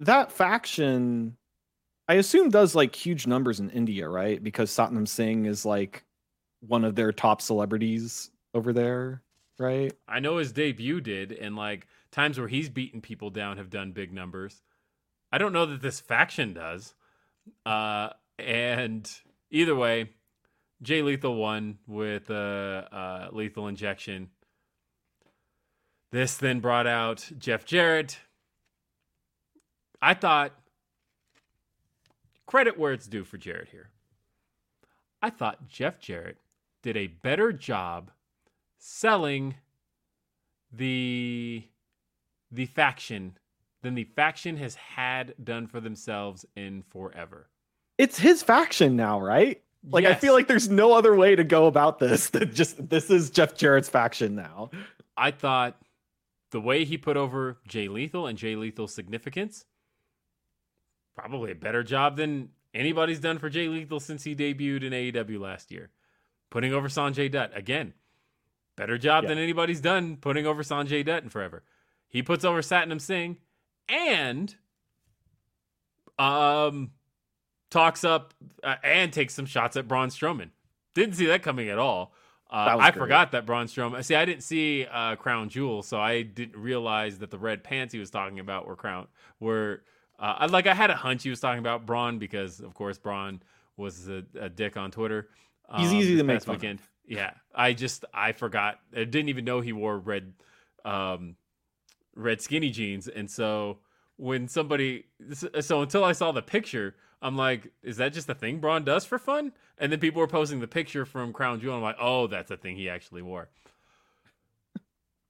that faction I assume does like huge numbers in India, right? Because Satnam Singh is like one of their top celebrities over there, right? I know his debut did, and like times where he's beaten people down have done big numbers. I don't know that this faction does. Uh, and either way, Jay Lethal won with uh, uh, lethal injection. This then brought out Jeff Jarrett. I thought credit where it's due for Jarrett here. I thought Jeff Jarrett did a better job selling the the faction than the faction has had done for themselves in forever. It's his faction now, right? Like I feel like there's no other way to go about this than just this is Jeff Jarrett's faction now. I thought the way he put over Jay Lethal and Jay Lethal's significance, probably a better job than anybody's done for Jay Lethal since he debuted in AEW last year. Putting over Sanjay Dutt again, better job than anybody's done putting over Sanjay Dutt in forever. He puts over Satnam Singh and um talks up uh, and takes some shots at Braun Strowman. Didn't see that coming at all. Uh, I great. forgot that Braun Strowman. See, I didn't see uh, Crown Jewel, so I didn't realize that the red pants he was talking about were Crown were. Uh, I- like I had a hunch he was talking about Braun because, of course, Braun was a, a dick on Twitter. He's um, easy to make fun of. weekend. Yeah, I just I forgot. I didn't even know he wore red, um, red skinny jeans, and so when somebody so until I saw the picture, I'm like, is that just a thing Braun does for fun? And then people were posting the picture from Crown Jewel. I'm like, oh, that's a thing he actually wore.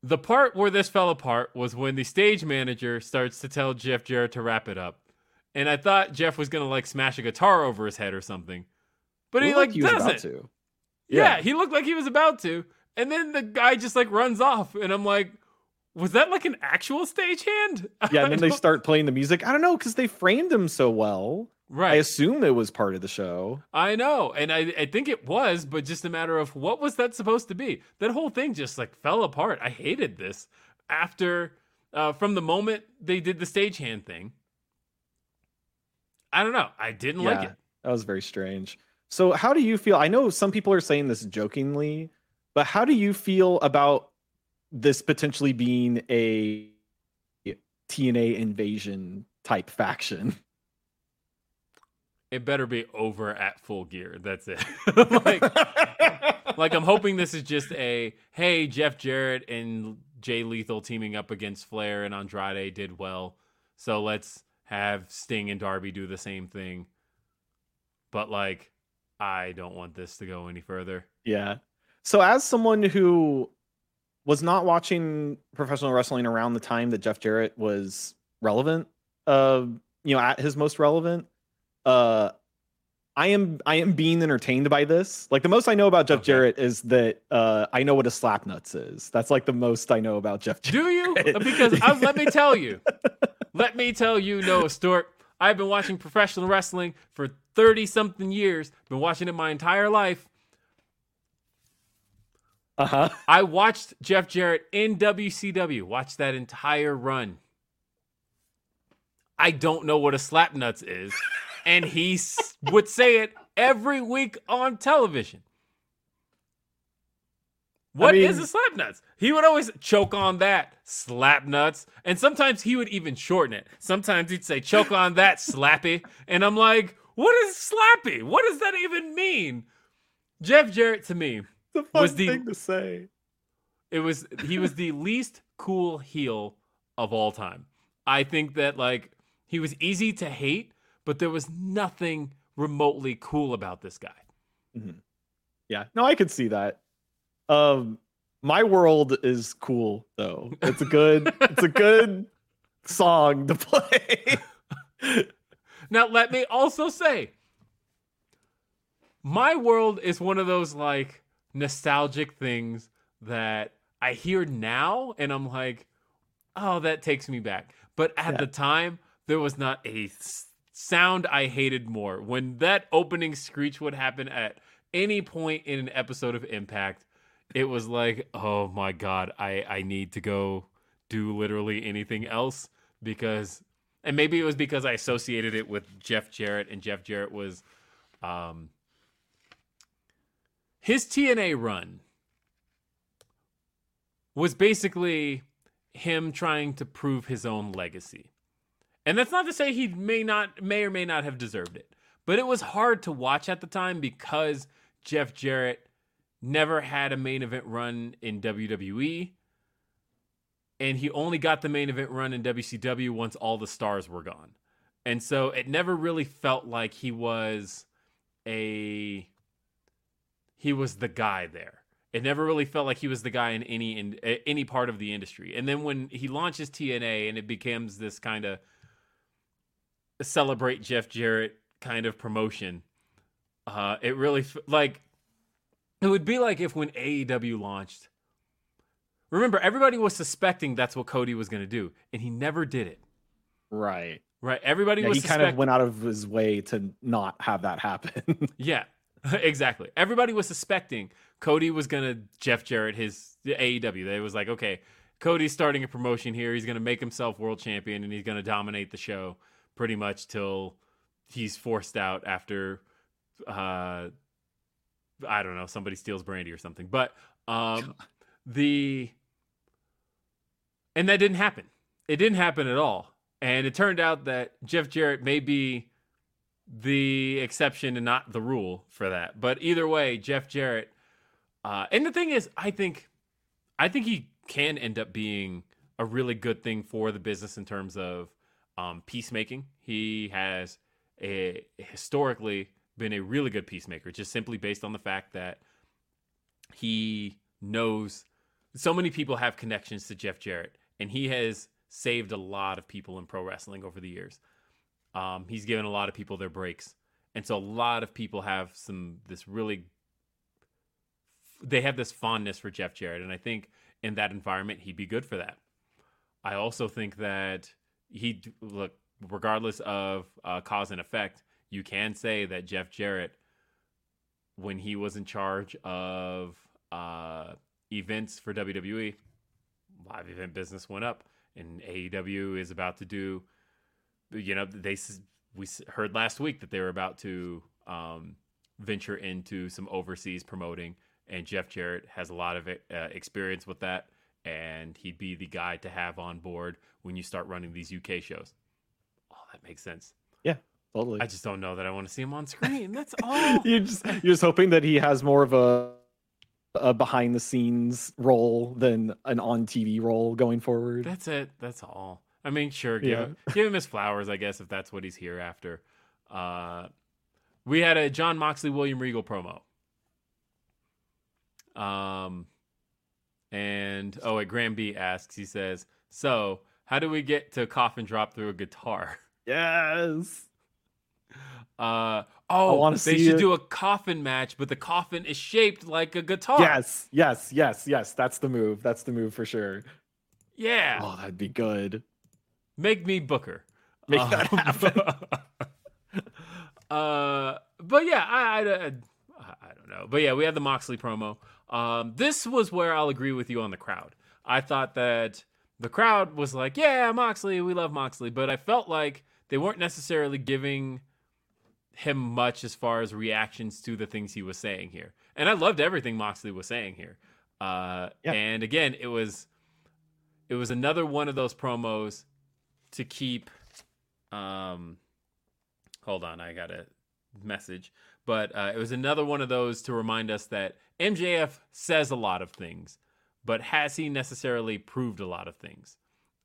The part where this fell apart was when the stage manager starts to tell Jeff Jarrett to wrap it up. And I thought Jeff was gonna like smash a guitar over his head or something. But he like he was about doesn't. to. Yeah. Yeah. he looked like he was about to. And then the guy just like runs off. And I'm like, was that like an actual stagehand? [LAUGHS] Yeah, and then they start playing the music. I don't know because they framed him so well. I assume it was part of the show. I know, and I, I think it was, but just a matter of what was that supposed to be? That whole thing just like fell apart. I hated this after uh, from the moment they did the stagehand thing. I don't know. I didn't like it. That was very strange. So, how do you feel? I know some people are saying this jokingly, but how do you feel about this potentially being a TNA invasion type faction? [LAUGHS] It better be over at full gear. That's it. [LAUGHS] like, like I'm hoping this is just a hey, Jeff Jarrett and Jay Lethal teaming up against Flair and Andrade did well, so let's have Sting and Darby do the same thing. But like, I don't want this to go any further. Yeah. So as someone who was not watching professional wrestling around the time that Jeff Jarrett was relevant, uh, you know, at his most relevant, uh I am I am being entertained by this. Like the most I know about Jeff Okay. Jarrett is that uh I know what a slap nuts is. That's like the most I know about Jeff Jarrett. Do you? Because uh, let me tell you, [LAUGHS] let me tell you, Noah Stewart. I've been watching professional wrestling for 30 something years, been watching it my entire life. Uh-huh. I watched Jeff Jarrett in WCW, watched that entire run. I don't know what a slap nuts is, and he would say it every week on television. What is mean- a slap nuts? He would always choke on that slap nuts, and sometimes he would even shorten it. Sometimes he'd say choke on that slappy, and I'm like, what is slappy? What does that even mean? Jeff Jarrett to me fun Was the- thing to say. it was he was the least cool heel of all time. I think that like he was easy to hate, but there was nothing remotely cool about this guy. Yeah. No, I could see that. Um my world is cool though. It's a good it's a [LAUGHS] good song to play. [LAUGHS] Now let me also say my world is one of those like nostalgic things that I hear now and I'm like, "Oh, that takes me back." But at Yeah. the time, there was not a sound I hated more. When that opening screech would happen at any point in an episode of Impact, it was like, "Oh my god, I I need to go do literally anything else because and maybe it was because I associated it with Jeff Jarrett and Jeff Jarrett was um his TNA run was basically him trying to prove his own legacy. And that's not to say he may not may or may not have deserved it. But it was hard to watch at the time because Jeff Jarrett never had a main event run in WWE. And he only got the main event run in WCW once all the stars were gone. And so it never really felt like he was a he was the guy there. It never really felt like he was the guy in any in any part of the industry. And then when he launches TNA and it becomes this kind of celebrate Jeff Jarrett kind of promotion, uh, it really like it would be like if when AEW launched. Remember, everybody was suspecting that's what Cody was going to do, and he never did it. Right. Right. Everybody Yeah, was he kind of went out of his way to not have that happen. [LAUGHS] Yeah, [LAUGHS] exactly. Everybody was suspecting Cody was gonna Jeff Jarrett his the AEW. They was like, okay, Cody's starting a promotion here. He's gonna make himself world champion and he's gonna dominate the show pretty much till he's forced out after uh I don't know, somebody steals brandy or something. But um the and that didn't happen. It didn't happen at all. And it turned out that Jeff Jarrett may be the exception and not the rule for that. But either way, Jeff Jarrett. Uh, and the thing is, I think, I think he can end up being a really good thing for the business in terms of um, peacemaking. He has a, historically been a really good peacemaker, just simply based on the fact that he knows so many people have connections to Jeff Jarrett, and he has saved a lot of people in pro wrestling over the years. Um, he's given a lot of people their breaks, and so a lot of people have some this really they have this fondness for Jeff Jarrett, and I think in that environment he'd be good for that. I also think that he look regardless of uh, cause and effect, you can say that Jeff Jarrett, when he was in charge of uh, events for WWE, live event business went up, and AEW is about to do you know they we heard last week that they were about to um, venture into some overseas promoting and jeff jarrett has a lot of uh, experience with that and he'd be the guy to have on board when you start running these uk shows oh that makes sense yeah totally i just don't know that i want to see him on [LAUGHS] screen that's all [LAUGHS] you're just you're just hoping that he has more of a a behind the scenes role than an on tv role going forward that's it that's all I mean, sure, give, yeah. him, give him his flowers, I guess, if that's what he's here after. Uh, we had a Jon Moxley William Regal promo. Um, and oh, wait, Graham B asks, he says, "So, how do we get to coffin drop through a guitar?" [LAUGHS] Yes. Uh oh, they should it. do a coffin match, but the coffin is shaped like a guitar. Yes, yes, yes, yes. That's the move. That's the move for sure. Yeah. Oh, that'd be good. Make me Booker. Make um, that [LAUGHS] happen. [LAUGHS] uh, but yeah, I, I, I, don't know. But yeah, we had the Moxley promo. Um, this was where I'll agree with you on the crowd. I thought that the crowd was like, "Yeah, Moxley, we love Moxley," but I felt like they weren't necessarily giving him much as far as reactions to the things he was saying here. And I loved everything Moxley was saying here. Uh, yeah. And again, it was it was another one of those promos to keep um hold on i got a message but uh, it was another one of those to remind us that mjf says a lot of things but has he necessarily proved a lot of things?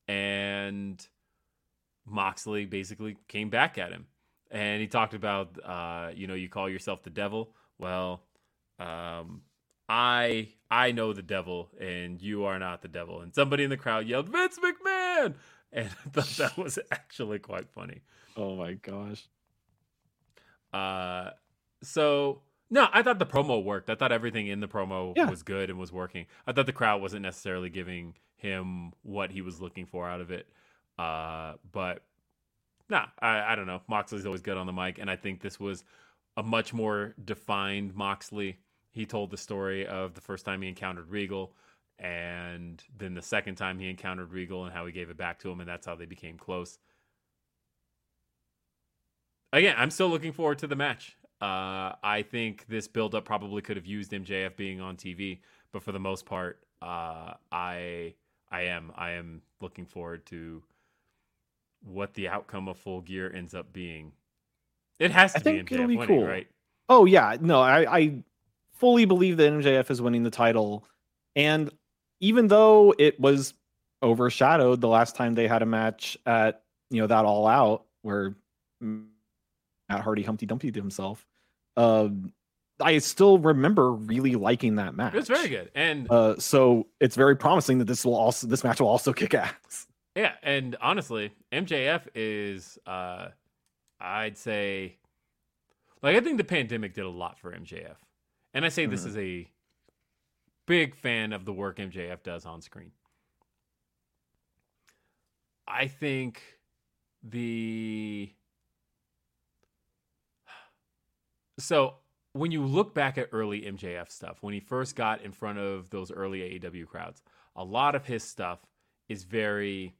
And moxley basically came back at him. And he talked about uh, you know you call yourself the devil. Well um, i i know the devil and you are not the devil. And somebody in the crowd yelled vince mcmahon! [LAUGHS] And I thought that was actually quite funny. Oh my gosh. Uh, so no, I thought the promo worked. I thought everything in the promo yeah. was good and was working. I thought the crowd wasn't necessarily giving him what he was looking for out of it. Uh, but nah, I, I don't know. Moxley's always good on the mic, and I think this was a much more defined Moxley. He told the story of the first time he encountered Regal and then the second time he encountered Regal and how he gave it back to him, and that's how they became close. Again, I'm still looking forward to the match. Uh, I think this buildup probably could have used MJF being on TV, but for the most part, uh, I I am I am looking forward to what the outcome of Full Gear ends up being. It has to I be MJF be winning, cool. right? Oh yeah, no, I, I fully believe that MJF is winning the title, and even though it was overshadowed the last time they had a match at you know that all out where Matt Hardy Humpty Dumpty to himself. Um, I still remember really liking that match. It's very good, and Uh, so it's very promising that this will also this match will also kick ass. yeah, and honestly, MJF is, uh, I'd say, like I think the pandemic did a lot for MJF, and I say this Mhm. is a big fan of the work MJF does on screen. I think the so when you look back at early MJF stuff, when he first got in front of those early AEW crowds, a lot of his stuff is very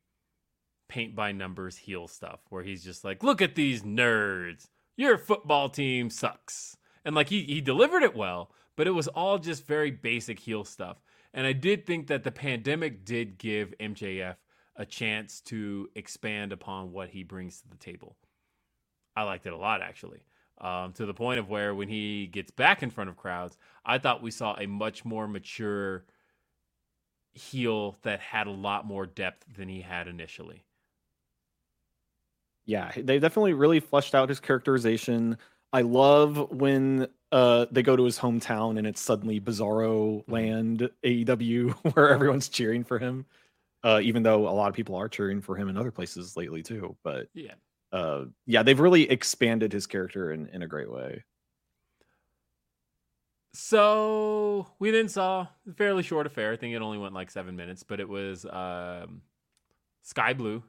paint by numbers heel stuff where he's just like, look at these nerds. Your football team sucks. And like he, he delivered it well, but it was all just very basic heel stuff. And I did think that the pandemic did give MJF a chance to expand upon what he brings to the table. I liked it a lot, actually. Um, to the point of where when he gets back in front of crowds, I thought we saw a much more mature heel that had a lot more depth than he had initially. Yeah, they definitely really fleshed out his characterization. I love when uh they go to his hometown and it's suddenly Bizarro Land AEW [LAUGHS] where everyone's cheering for him. Uh, even though a lot of people are cheering for him in other places lately too. But Yeah. Uh, yeah, they've really expanded his character in, in a great way. So we then saw a fairly short affair. I think it only went like seven minutes, but it was um, Skye Blue.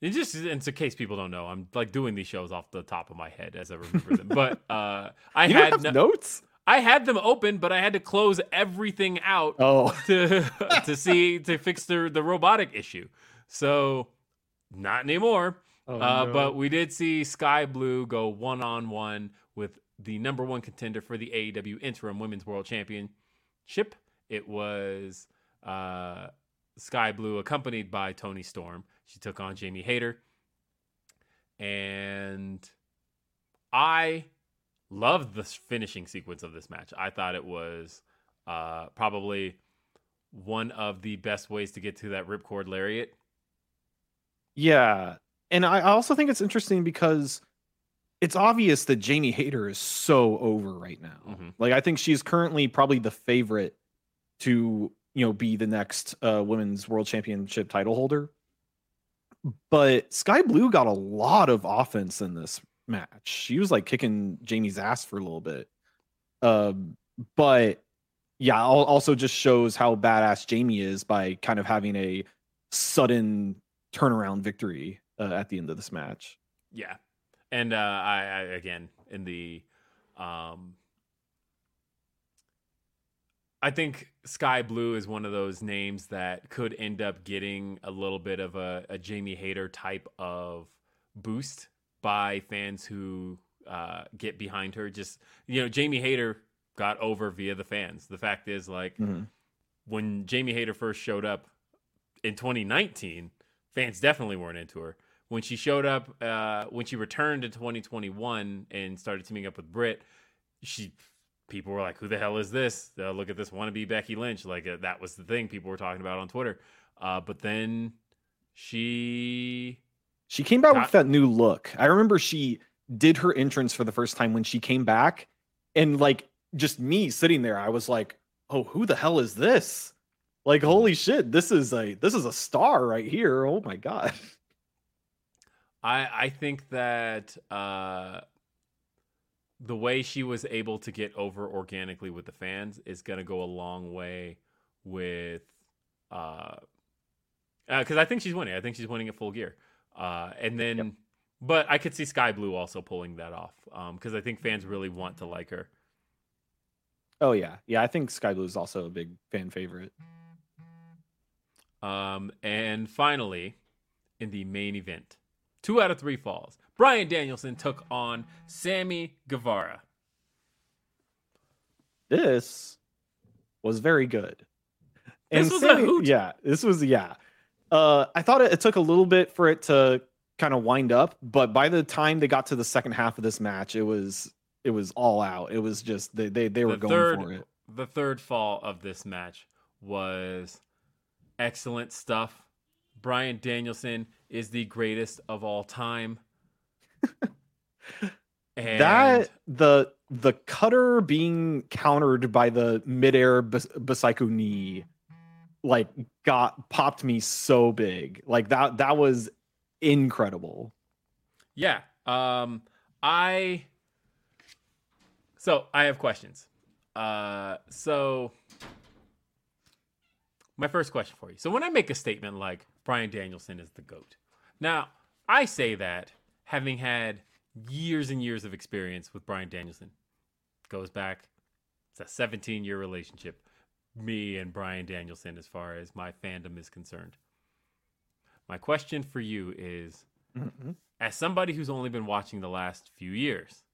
It just in case people don't know, I'm like doing these shows off the top of my head as I remember them. But [LAUGHS] uh, I You had no- notes? I had them open, but I had to close everything out Oh, [LAUGHS] to to see to fix the the robotic issue. So not anymore. Oh, uh, no. But we did see Skye Blue go one on one with the number one contender for the AEW Interim Women's World Championship. It was uh, Skye Blue accompanied by Toni Storm. She took on Jamie Hayter. And I loved the finishing sequence of this match. I thought it was uh, probably one of the best ways to get to that ripcord lariat. Yeah. And I also think it's interesting because it's obvious that Jamie Hayter is so over right now. Mhm. Like I think she's currently probably the favorite to, you know, be the next uh women's world championship title holder. But Skye Blue got a lot of offense in this match. She was like kicking Jamie's ass for a little bit. Um but yeah, also just shows how badass Jamie is by kind of having a sudden turnaround victory uh, at the end of this match. Yeah, and uh, I, I again in the, um, I think Skye Blue is one of those names that could end up getting a little bit of a, a Jamie Hayter type of boost by fans who uh, get behind her. Just you know, Jamie Hayter got over via the fans. The fact is, like Mhm. when Jamie Hayter first showed up in 2019, fans definitely weren't into her. When she showed up, uh, when she returned in 2021 and started teaming up with Britt, she people were like, "Who the hell is this? Uh, look at this wannabe Becky Lynch!" Like uh, that was the thing people were talking about on Twitter. Uh, but then she, She came back Got- with that new look. I remember she did her entrance for the first time when she came back, and like just me sitting there, I was like, "Oh, who the hell is this?" Like, holy shit, this is a this is a star right here. Oh my god. [LAUGHS] I I think that uh, the way she was able to get over organically with the fans is going to go a long way with uh because I think she's winning. I think she's winning at full gear. Uh, and then, but I could see Skye Blue also pulling that off because I think fans really want to like her. Oh yeah, yeah. I think Skye Blue is also a big fan favorite. Um, and finally, in the main event, two out of three falls. Bryan Danielson took on Sammy Guevara. This was very good. This was a hoot. Yeah, this was yeah. Uh, I thought it, it took a little bit for it to kind of wind up, but by the time they got to the second half of this match, it was it was all out. It was just they they, they were the going third, for it. The third fall of this match was excellent stuff. Bryan Danielson is the greatest of all time. [LAUGHS] And that the the cutter being countered by the midair Bas- knee like got popped me so big like that that was incredible Yeah. Um I So, I have questions. Uh so my first question for you. So when I make a statement like Bryan Danielson is the goat. Now, I say that having had years and years of experience with Bryan Danielson. Goes back it's a 17 year relationship me and Bryan Danielson as far as my fandom is concerned. My question for you is mm-hmm. as somebody who's only been watching the last few years,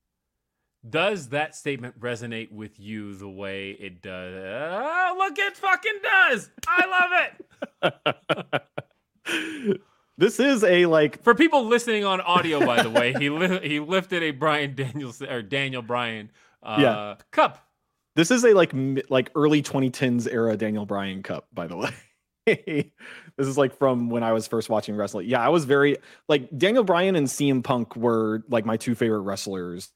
does that statement resonate with you the way it does? Oh, look, it fucking does. I love it. [LAUGHS] this is a like For people listening on audio, by the way, he li- he lifted a Bryan Danielson or Daniel Bryan uh, Yeah. cup. this is a like mi- like early 2010s era Daniel Bryan Cup, by the way. [LAUGHS] this is like from when I was first watching wrestling. Yeah, I was very like Daniel Bryan and CM Punk were like my two favorite wrestlers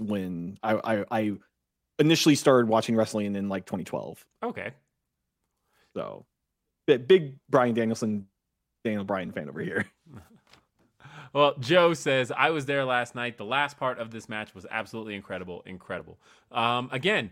when I I, I initially started watching wrestling in like 2012. Okay. So big Bryan Danielson, Daniel Bryan fan over here. [LAUGHS] Well, Joe says I was there last night. The last part of this match was absolutely incredible, incredible. Um, again,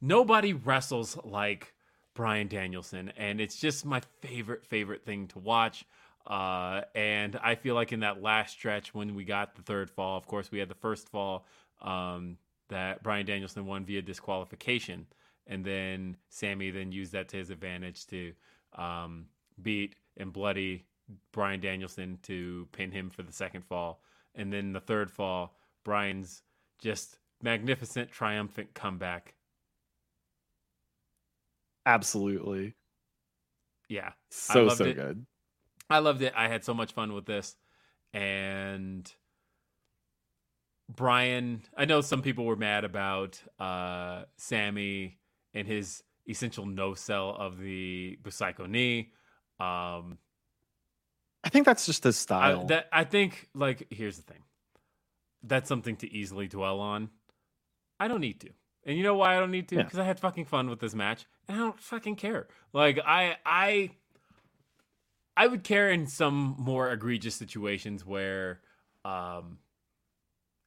nobody wrestles like Bryan Danielson, and it's just my favorite, favorite thing to watch. Uh, and I feel like in that last stretch when we got the third fall, of course, we had the first fall um, that Bryan Danielson won via disqualification, and then Sammy then used that to his advantage to um, beat and bloody Bryan Danielson to pin him for the second fall. And then the third fall, Bryan's just magnificent, triumphant comeback. Absolutely. Yeah. So so it. good. I loved it. I had so much fun with this. And Bryan, I know some people were mad about uh, Sammy and his essential no sell of the Psycho knee. Um, I think that's just his I, style. that I think like here's the thing. That's something to easily dwell on. I don't need to. And you know why I don't need to? Yeah. Because I had fucking fun with this match. And I don't fucking care. Like I I I would care in some more egregious situations where um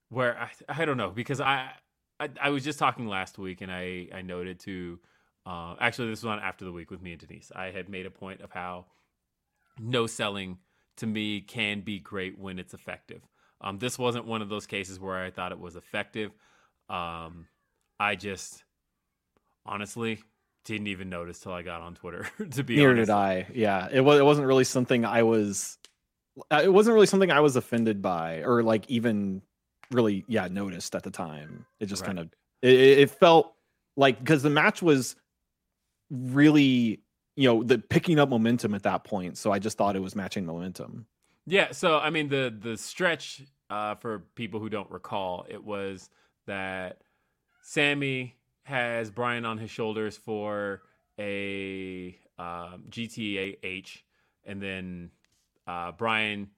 where I I don't know, because I I, I was just talking last week and I I noted to uh actually this was on after the week with me and Denise. I had made a point of how no selling to me can be great when it's effective. Um, this wasn't one of those cases where I thought it was effective. Um, I just honestly didn't even notice till I got on Twitter. [LAUGHS] to be Neither honest, did I. Yeah, it was. It wasn't really something I was. uh, It wasn't really something I was offended by, or like even really, yeah, noticed at the time. It just Right. kind of it, it it felt like because the match was really, you know, the picking up momentum at that point. So I just thought it was matching momentum. Yeah, so I mean the the stretch uh, for people who don't recall, it was that Sammy has Bryan on his shoulders for a um, GTAH, and then uh, Bryan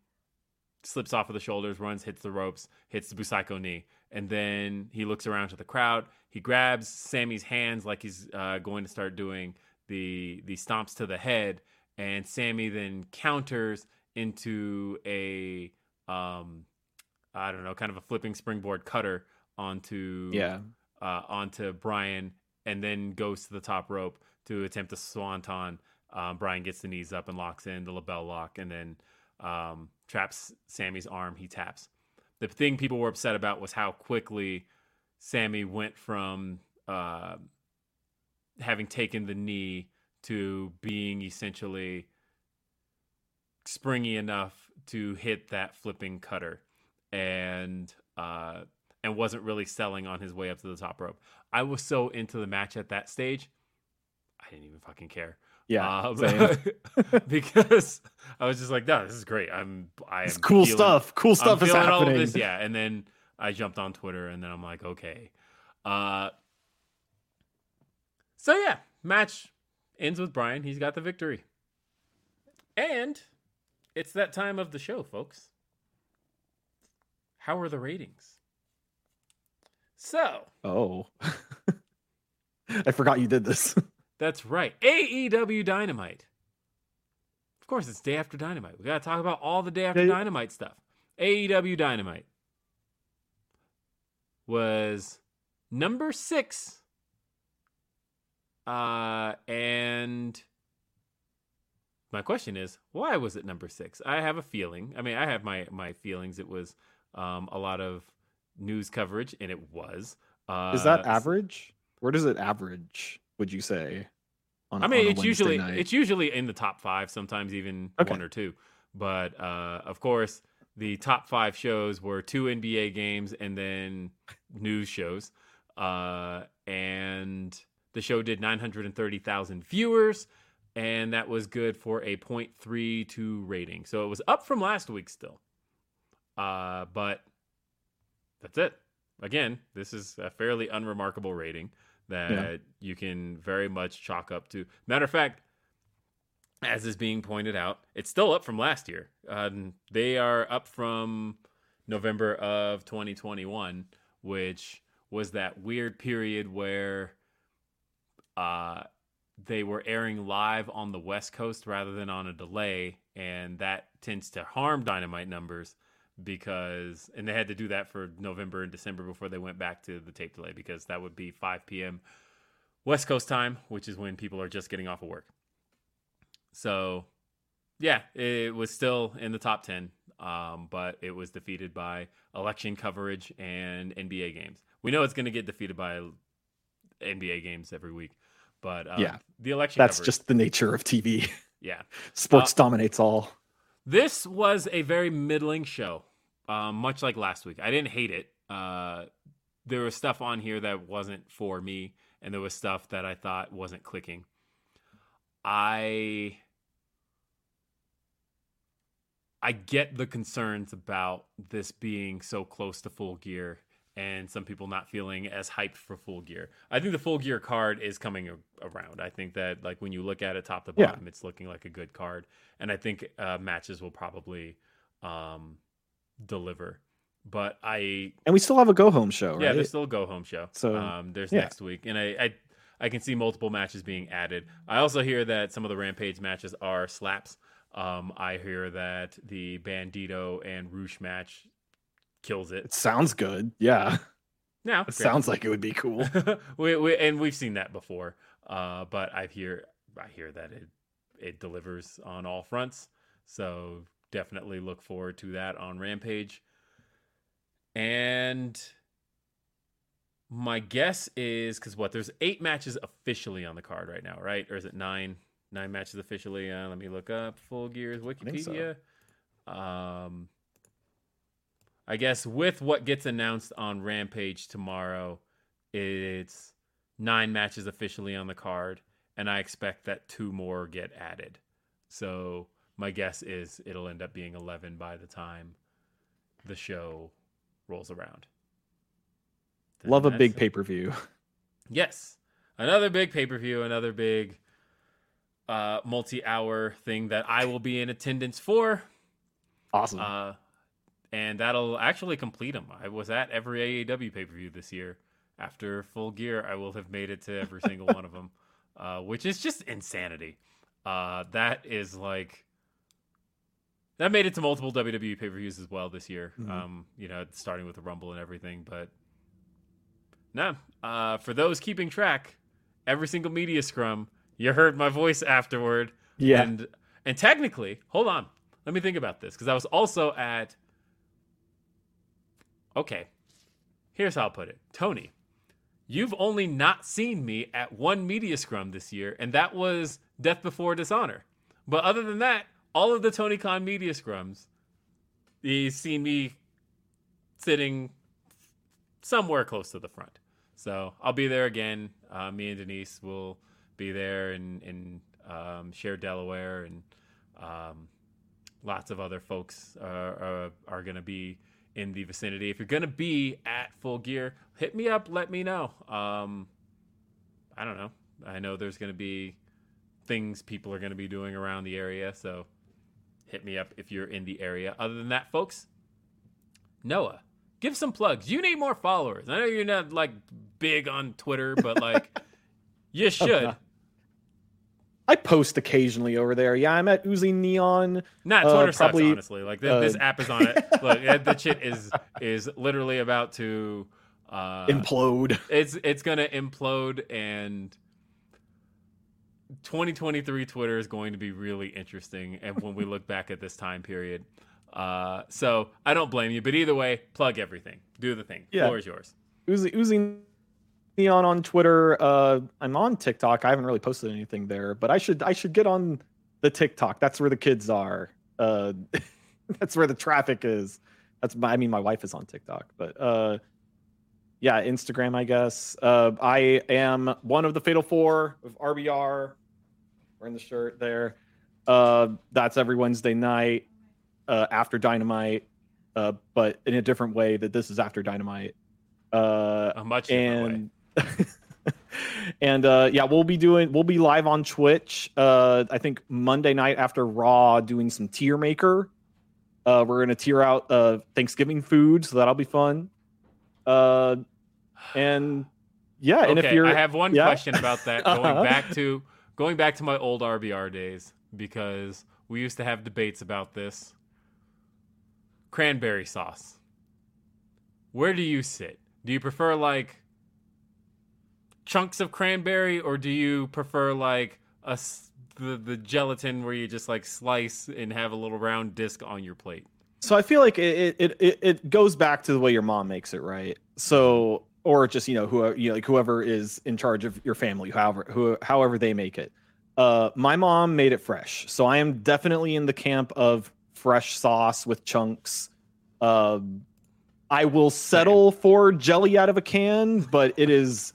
slips off of the shoulders, runs, hits the ropes, hits the Busaiku knee, and then he looks around to the crowd. He grabs Sammy's hands like he's uh, going to start doing the the stomps to the head, and Sammy then counters into a um I don't know, kind of a flipping springboard cutter onto Yeah, uh, onto Bryan, and then goes to the top rope to attempt a swanton. Um, Bryan gets the knees up and locks in the LeBell Lock, and then um, traps Sammy's arm. He taps. The thing people were upset about was how quickly Sammy went from uh, having taken the knee to being essentially springy enough to hit that flipping cutter, and uh, and wasn't really selling on his way up to the top rope. I was so into the match at that stage, I didn't even fucking care. yeah, Um, [LAUGHS] because I was just like, no, this is great. I'm, I am cool feeling- stuff. Cool stuff I'm is happening. this, yeah. And then I jumped on Twitter, and then I'm like, okay. Uh, so yeah, match ends with Bryan. He's got the victory, and it's that time of the show, folks. How are the ratings? So, Oh. [LAUGHS] I forgot you did this. [LAUGHS] that's right. AEW Dynamite. Of course, it's day after Dynamite. We got to talk about all the day after. Dynamite stuff. AEW Dynamite was number six. Uh, and my question is, why was it number six? I have a feeling. I mean, I have my my feelings. It was um, a lot of news coverage, and it was. Uh, Is that average? Where does it average? Would you say? On, I mean, it's Wednesday usually night? it's usually in the top five, sometimes even Okay. one or two. But uh, of course, the top five shows were two NBA games and then news shows. Uh, and the show did 930,000 viewers, and that was good for a 0.32 rating. So it was up from last week still. Uh, but that's it. Again, this is a fairly unremarkable rating that you can very much chalk up to. Matter of fact, as is being pointed out, it's still up from last year. Um, they are up from November of 2021, which was that weird period where uh, they were airing live on the West Coast rather than on a delay, and that tends to harm Dynamite numbers because, and they had to do that for November and December before they went back to the tape delay because that would be 5 p.m. West Coast time, which is when people are just getting off of work. So, yeah, it was still in the top 10, um, but it was defeated by election coverage and NBA games. We know it's going to get defeated by NBA games every week, but um, Yeah, the election That's coverage, just the nature of TV. yeah. [LAUGHS] Sports Uh, dominates all. This was a very middling show, um, much like last week. I didn't hate it. Uh, there was stuff on here that wasn't for me, and there was stuff that I thought wasn't clicking. I I get the concerns about this being so close to full gear and some people not feeling as hyped for full gear. I think the full gear card is coming around. I think that like when you look at it top to Yeah. bottom, it's looking like a good card, and I think uh, matches will probably um, deliver. But I And we still have a go home show, Right? yeah, there's still a go home show. So, um, there's yeah. next week, and I, I I can see multiple matches being added. I also hear that some of the Rampage matches are slaps. Um, I hear that the Bandido and Rush match kills it. It sounds good. Yeah. Now It sounds like it would be cool. [LAUGHS] we, we and we've seen that before. Uh, but I hear I hear that it it delivers on all fronts. So definitely look forward to that on Rampage. And my guess is because what there's eight matches officially on the card right now, right? Or is it nine? Nine matches officially. Uh, let me look up Full Gear's think so. Wikipedia. Um, I guess with what gets announced on Rampage tomorrow, it's nine matches officially on the card, and I expect that two more get added. So my guess is it'll end up being 11 by the time the show rolls around. Then Love a big pay per view. Yes. Another big pay per view, another big uh, multi hour thing that I will be in attendance for. Awesome. Uh, and that'll actually complete them. I was at every AEW pay per view this year. After full gear, I will have made it to every single one of them, [LAUGHS] uh, which is just insanity. Uh, that is like that made it to multiple WWE pay per views as well this year. Mhm. Um, you know, starting with the Rumble and everything. But no, uh, for those keeping track, every single media scrum, you heard my voice afterward. yeah. And and technically, hold on. Let me think about this because I was also at Okay. Here's how I'll put it. Tony, you've only not seen me at one media scrum this year, and that was Death Before Dishonor. But other than that, all of the Tony Khan media scrums, you've seen me sitting somewhere close to the front. So I'll be there again. Uh, me and Denise will be there and, and um, share Delaware, and um, lots of other folks are, are, are going to be in the vicinity. If you're to be at Full Gear, hit me up. Let me know. Um, I don't know. I know there's to be things people are to be doing around the area, so hit me up if you're in the area. Other than that, folks, Noah, give some plugs. You need more followers. I know you're not like big on Twitter, but like you [LAUGHS] should. I post occasionally over there. Yeah, I'm at Uzi Neon. Not Uh, Twitter sucks, probably, honestly. Like this, this uh, app is on it. [LAUGHS] Look, that shit is is literally about to uh, Implode. it's it's gonna implode and 2023 Twitter is going to be really interesting and when we look back at this time period. Uh, so I don't blame you, but either way, plug everything. Do the thing. Yeah. Floor is yours. Uzi Uzi Neon on on Twitter. Uh, I'm on TikTok. I haven't really posted anything there, but I should I should get on the TikTok. That's where the kids are. Uh, [LAUGHS] that's where the traffic is. That's my. I mean, my wife is on TikTok, but uh, yeah, Instagram. I guess. Uh, I am one of the Fatal Four of RBR. Wearing the shirt there. Uh, that's every Wednesday night uh, after Dynamite, uh, but in a different way. That this is after Dynamite. Uh, A much different way. [LAUGHS] and uh yeah we'll be doing we'll be live on twitch uh i think monday night after raw doing some tier maker uh we're gonna tier out uh thanksgiving food so that'll be fun uh and yeah and if you're I have one yeah. question about that. [LAUGHS] Going Uh-huh. back to going back to my old RBR days because we used to have debates about this. Cranberry sauce. Where do you sit? Do you prefer like chunks of cranberry, or do you prefer like a the the gelatin where you just like slice and have a little round disc on your plate? so i feel like it it it, it goes back to the way your mom makes it right? So or just you know who you know, like whoever is in charge of your family however who however they make it. Uh my mom made it fresh. So i am definitely in the camp of fresh sauce with chunks. Um i will settle for jelly out of a can but it is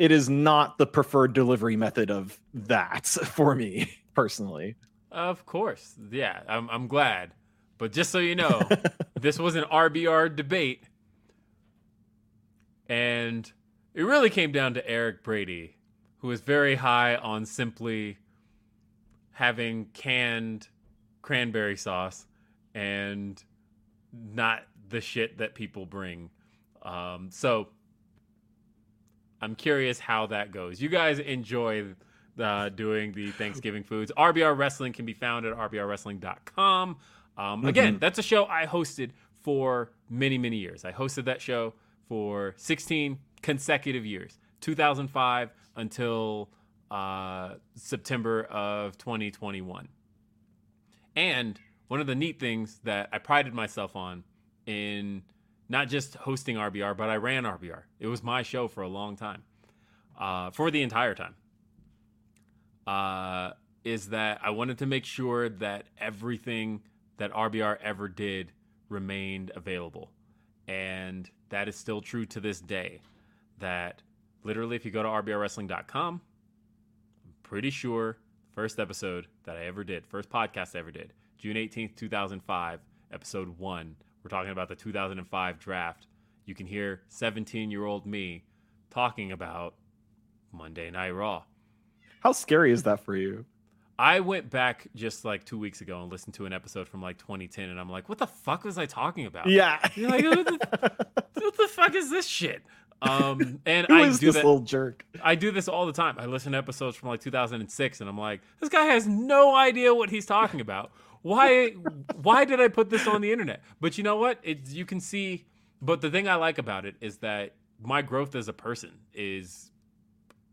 it is not the preferred delivery method of that [LAUGHS] for me personally Of course, yeah. I'm I'm glad, but just so you know, [LAUGHS] this was an RBR debate, and it really came down to Eric Brady, who was very high on simply having canned cranberry sauce and not the shit that people bring. Um, so I'm curious how that goes. You guys enjoy uh, doing the Thanksgiving foods. RBR Wrestling can be found at rbrwrestling.com. Um, Again, that's a show I hosted for many, many years. I hosted that show for 16 consecutive years, 2005 until uh, September of 2021. And one of the neat things that I prided myself on in not just hosting RBR, but I ran RBR. It was my show for a long time, uh, for the entire time. Uh, is that I wanted to make sure that everything that RBR ever did remained available. And that is still true to this day. That literally, if you go to rbrwrestling.com, I'm pretty sure first episode that I ever did, first podcast I ever did, June 18th, 2005, episode one. We're talking about the 2005 draft. You can hear 17 year old me talking about Monday Night Raw. how scary is that for you I went back just like two weeks ago and listened to an episode from like 2010, and I'm like, what the fuck was I talking about? yeah You're like, what the, [LAUGHS] what the fuck is this shit? Um, and Who I is do this that. little jerk I do this all the time. I listen to episodes from like 2006, and I'm like, this guy has no idea what he's talking about. Why? why did I put this on the internet? But you know what? It you can see. But the thing I like about it is that my growth as a person is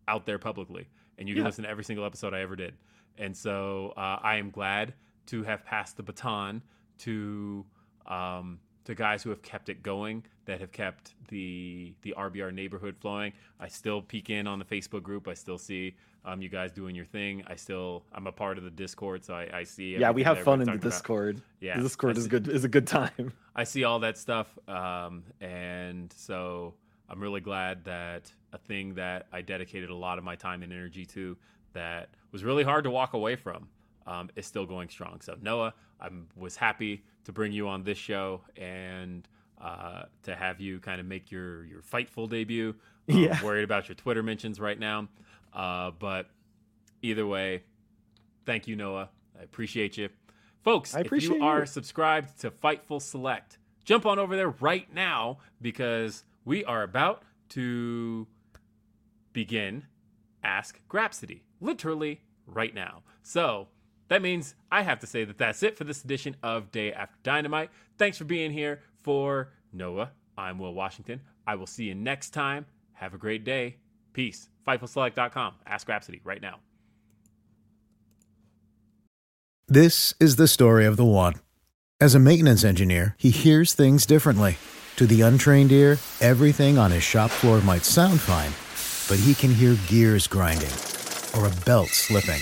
out there publicly, and you can Yeah. listen to every single episode I ever did. And so uh, I am glad to have passed the baton to um, to guys who have kept it going, that have kept the the RBR neighborhood flowing. I still peek in on the Facebook group. I still see um, you guys doing your thing. I still I'm a part of the Discord, so I, I see. yeah we have fun in the talking about. discord Yeah, the discord I is see- good is a good time [LAUGHS] I see all that stuff, um, and so I'm really glad that a thing that I dedicated a lot of my time and energy to, that was really hard to walk away from, um, is still going strong. So Noah, I was happy to bring you on this show and uh, to have you kind of make your your fightful debut. [LAUGHS] Um, Yeah. worried about your Twitter mentions right now, uh, but either way, thank you, Noah. I appreciate you. Folks, I if appreciate you are you. subscribed to Fightful Select, jump on over there right now because we are about to begin Ask Grapsody, literally right now. So that means I have to say that that's it for this edition of Day After Dynamite. Thanks for being here for Noah. I'm Will Washington. I will see you next time. Have a great day. Peace. FightfulSelect.com. Ask Grapsody right now. This is the story of the one. As a maintenance engineer, he hears things differently. To the untrained ear, everything on his shop floor might sound fine, but he can hear gears grinding or a belt slipping.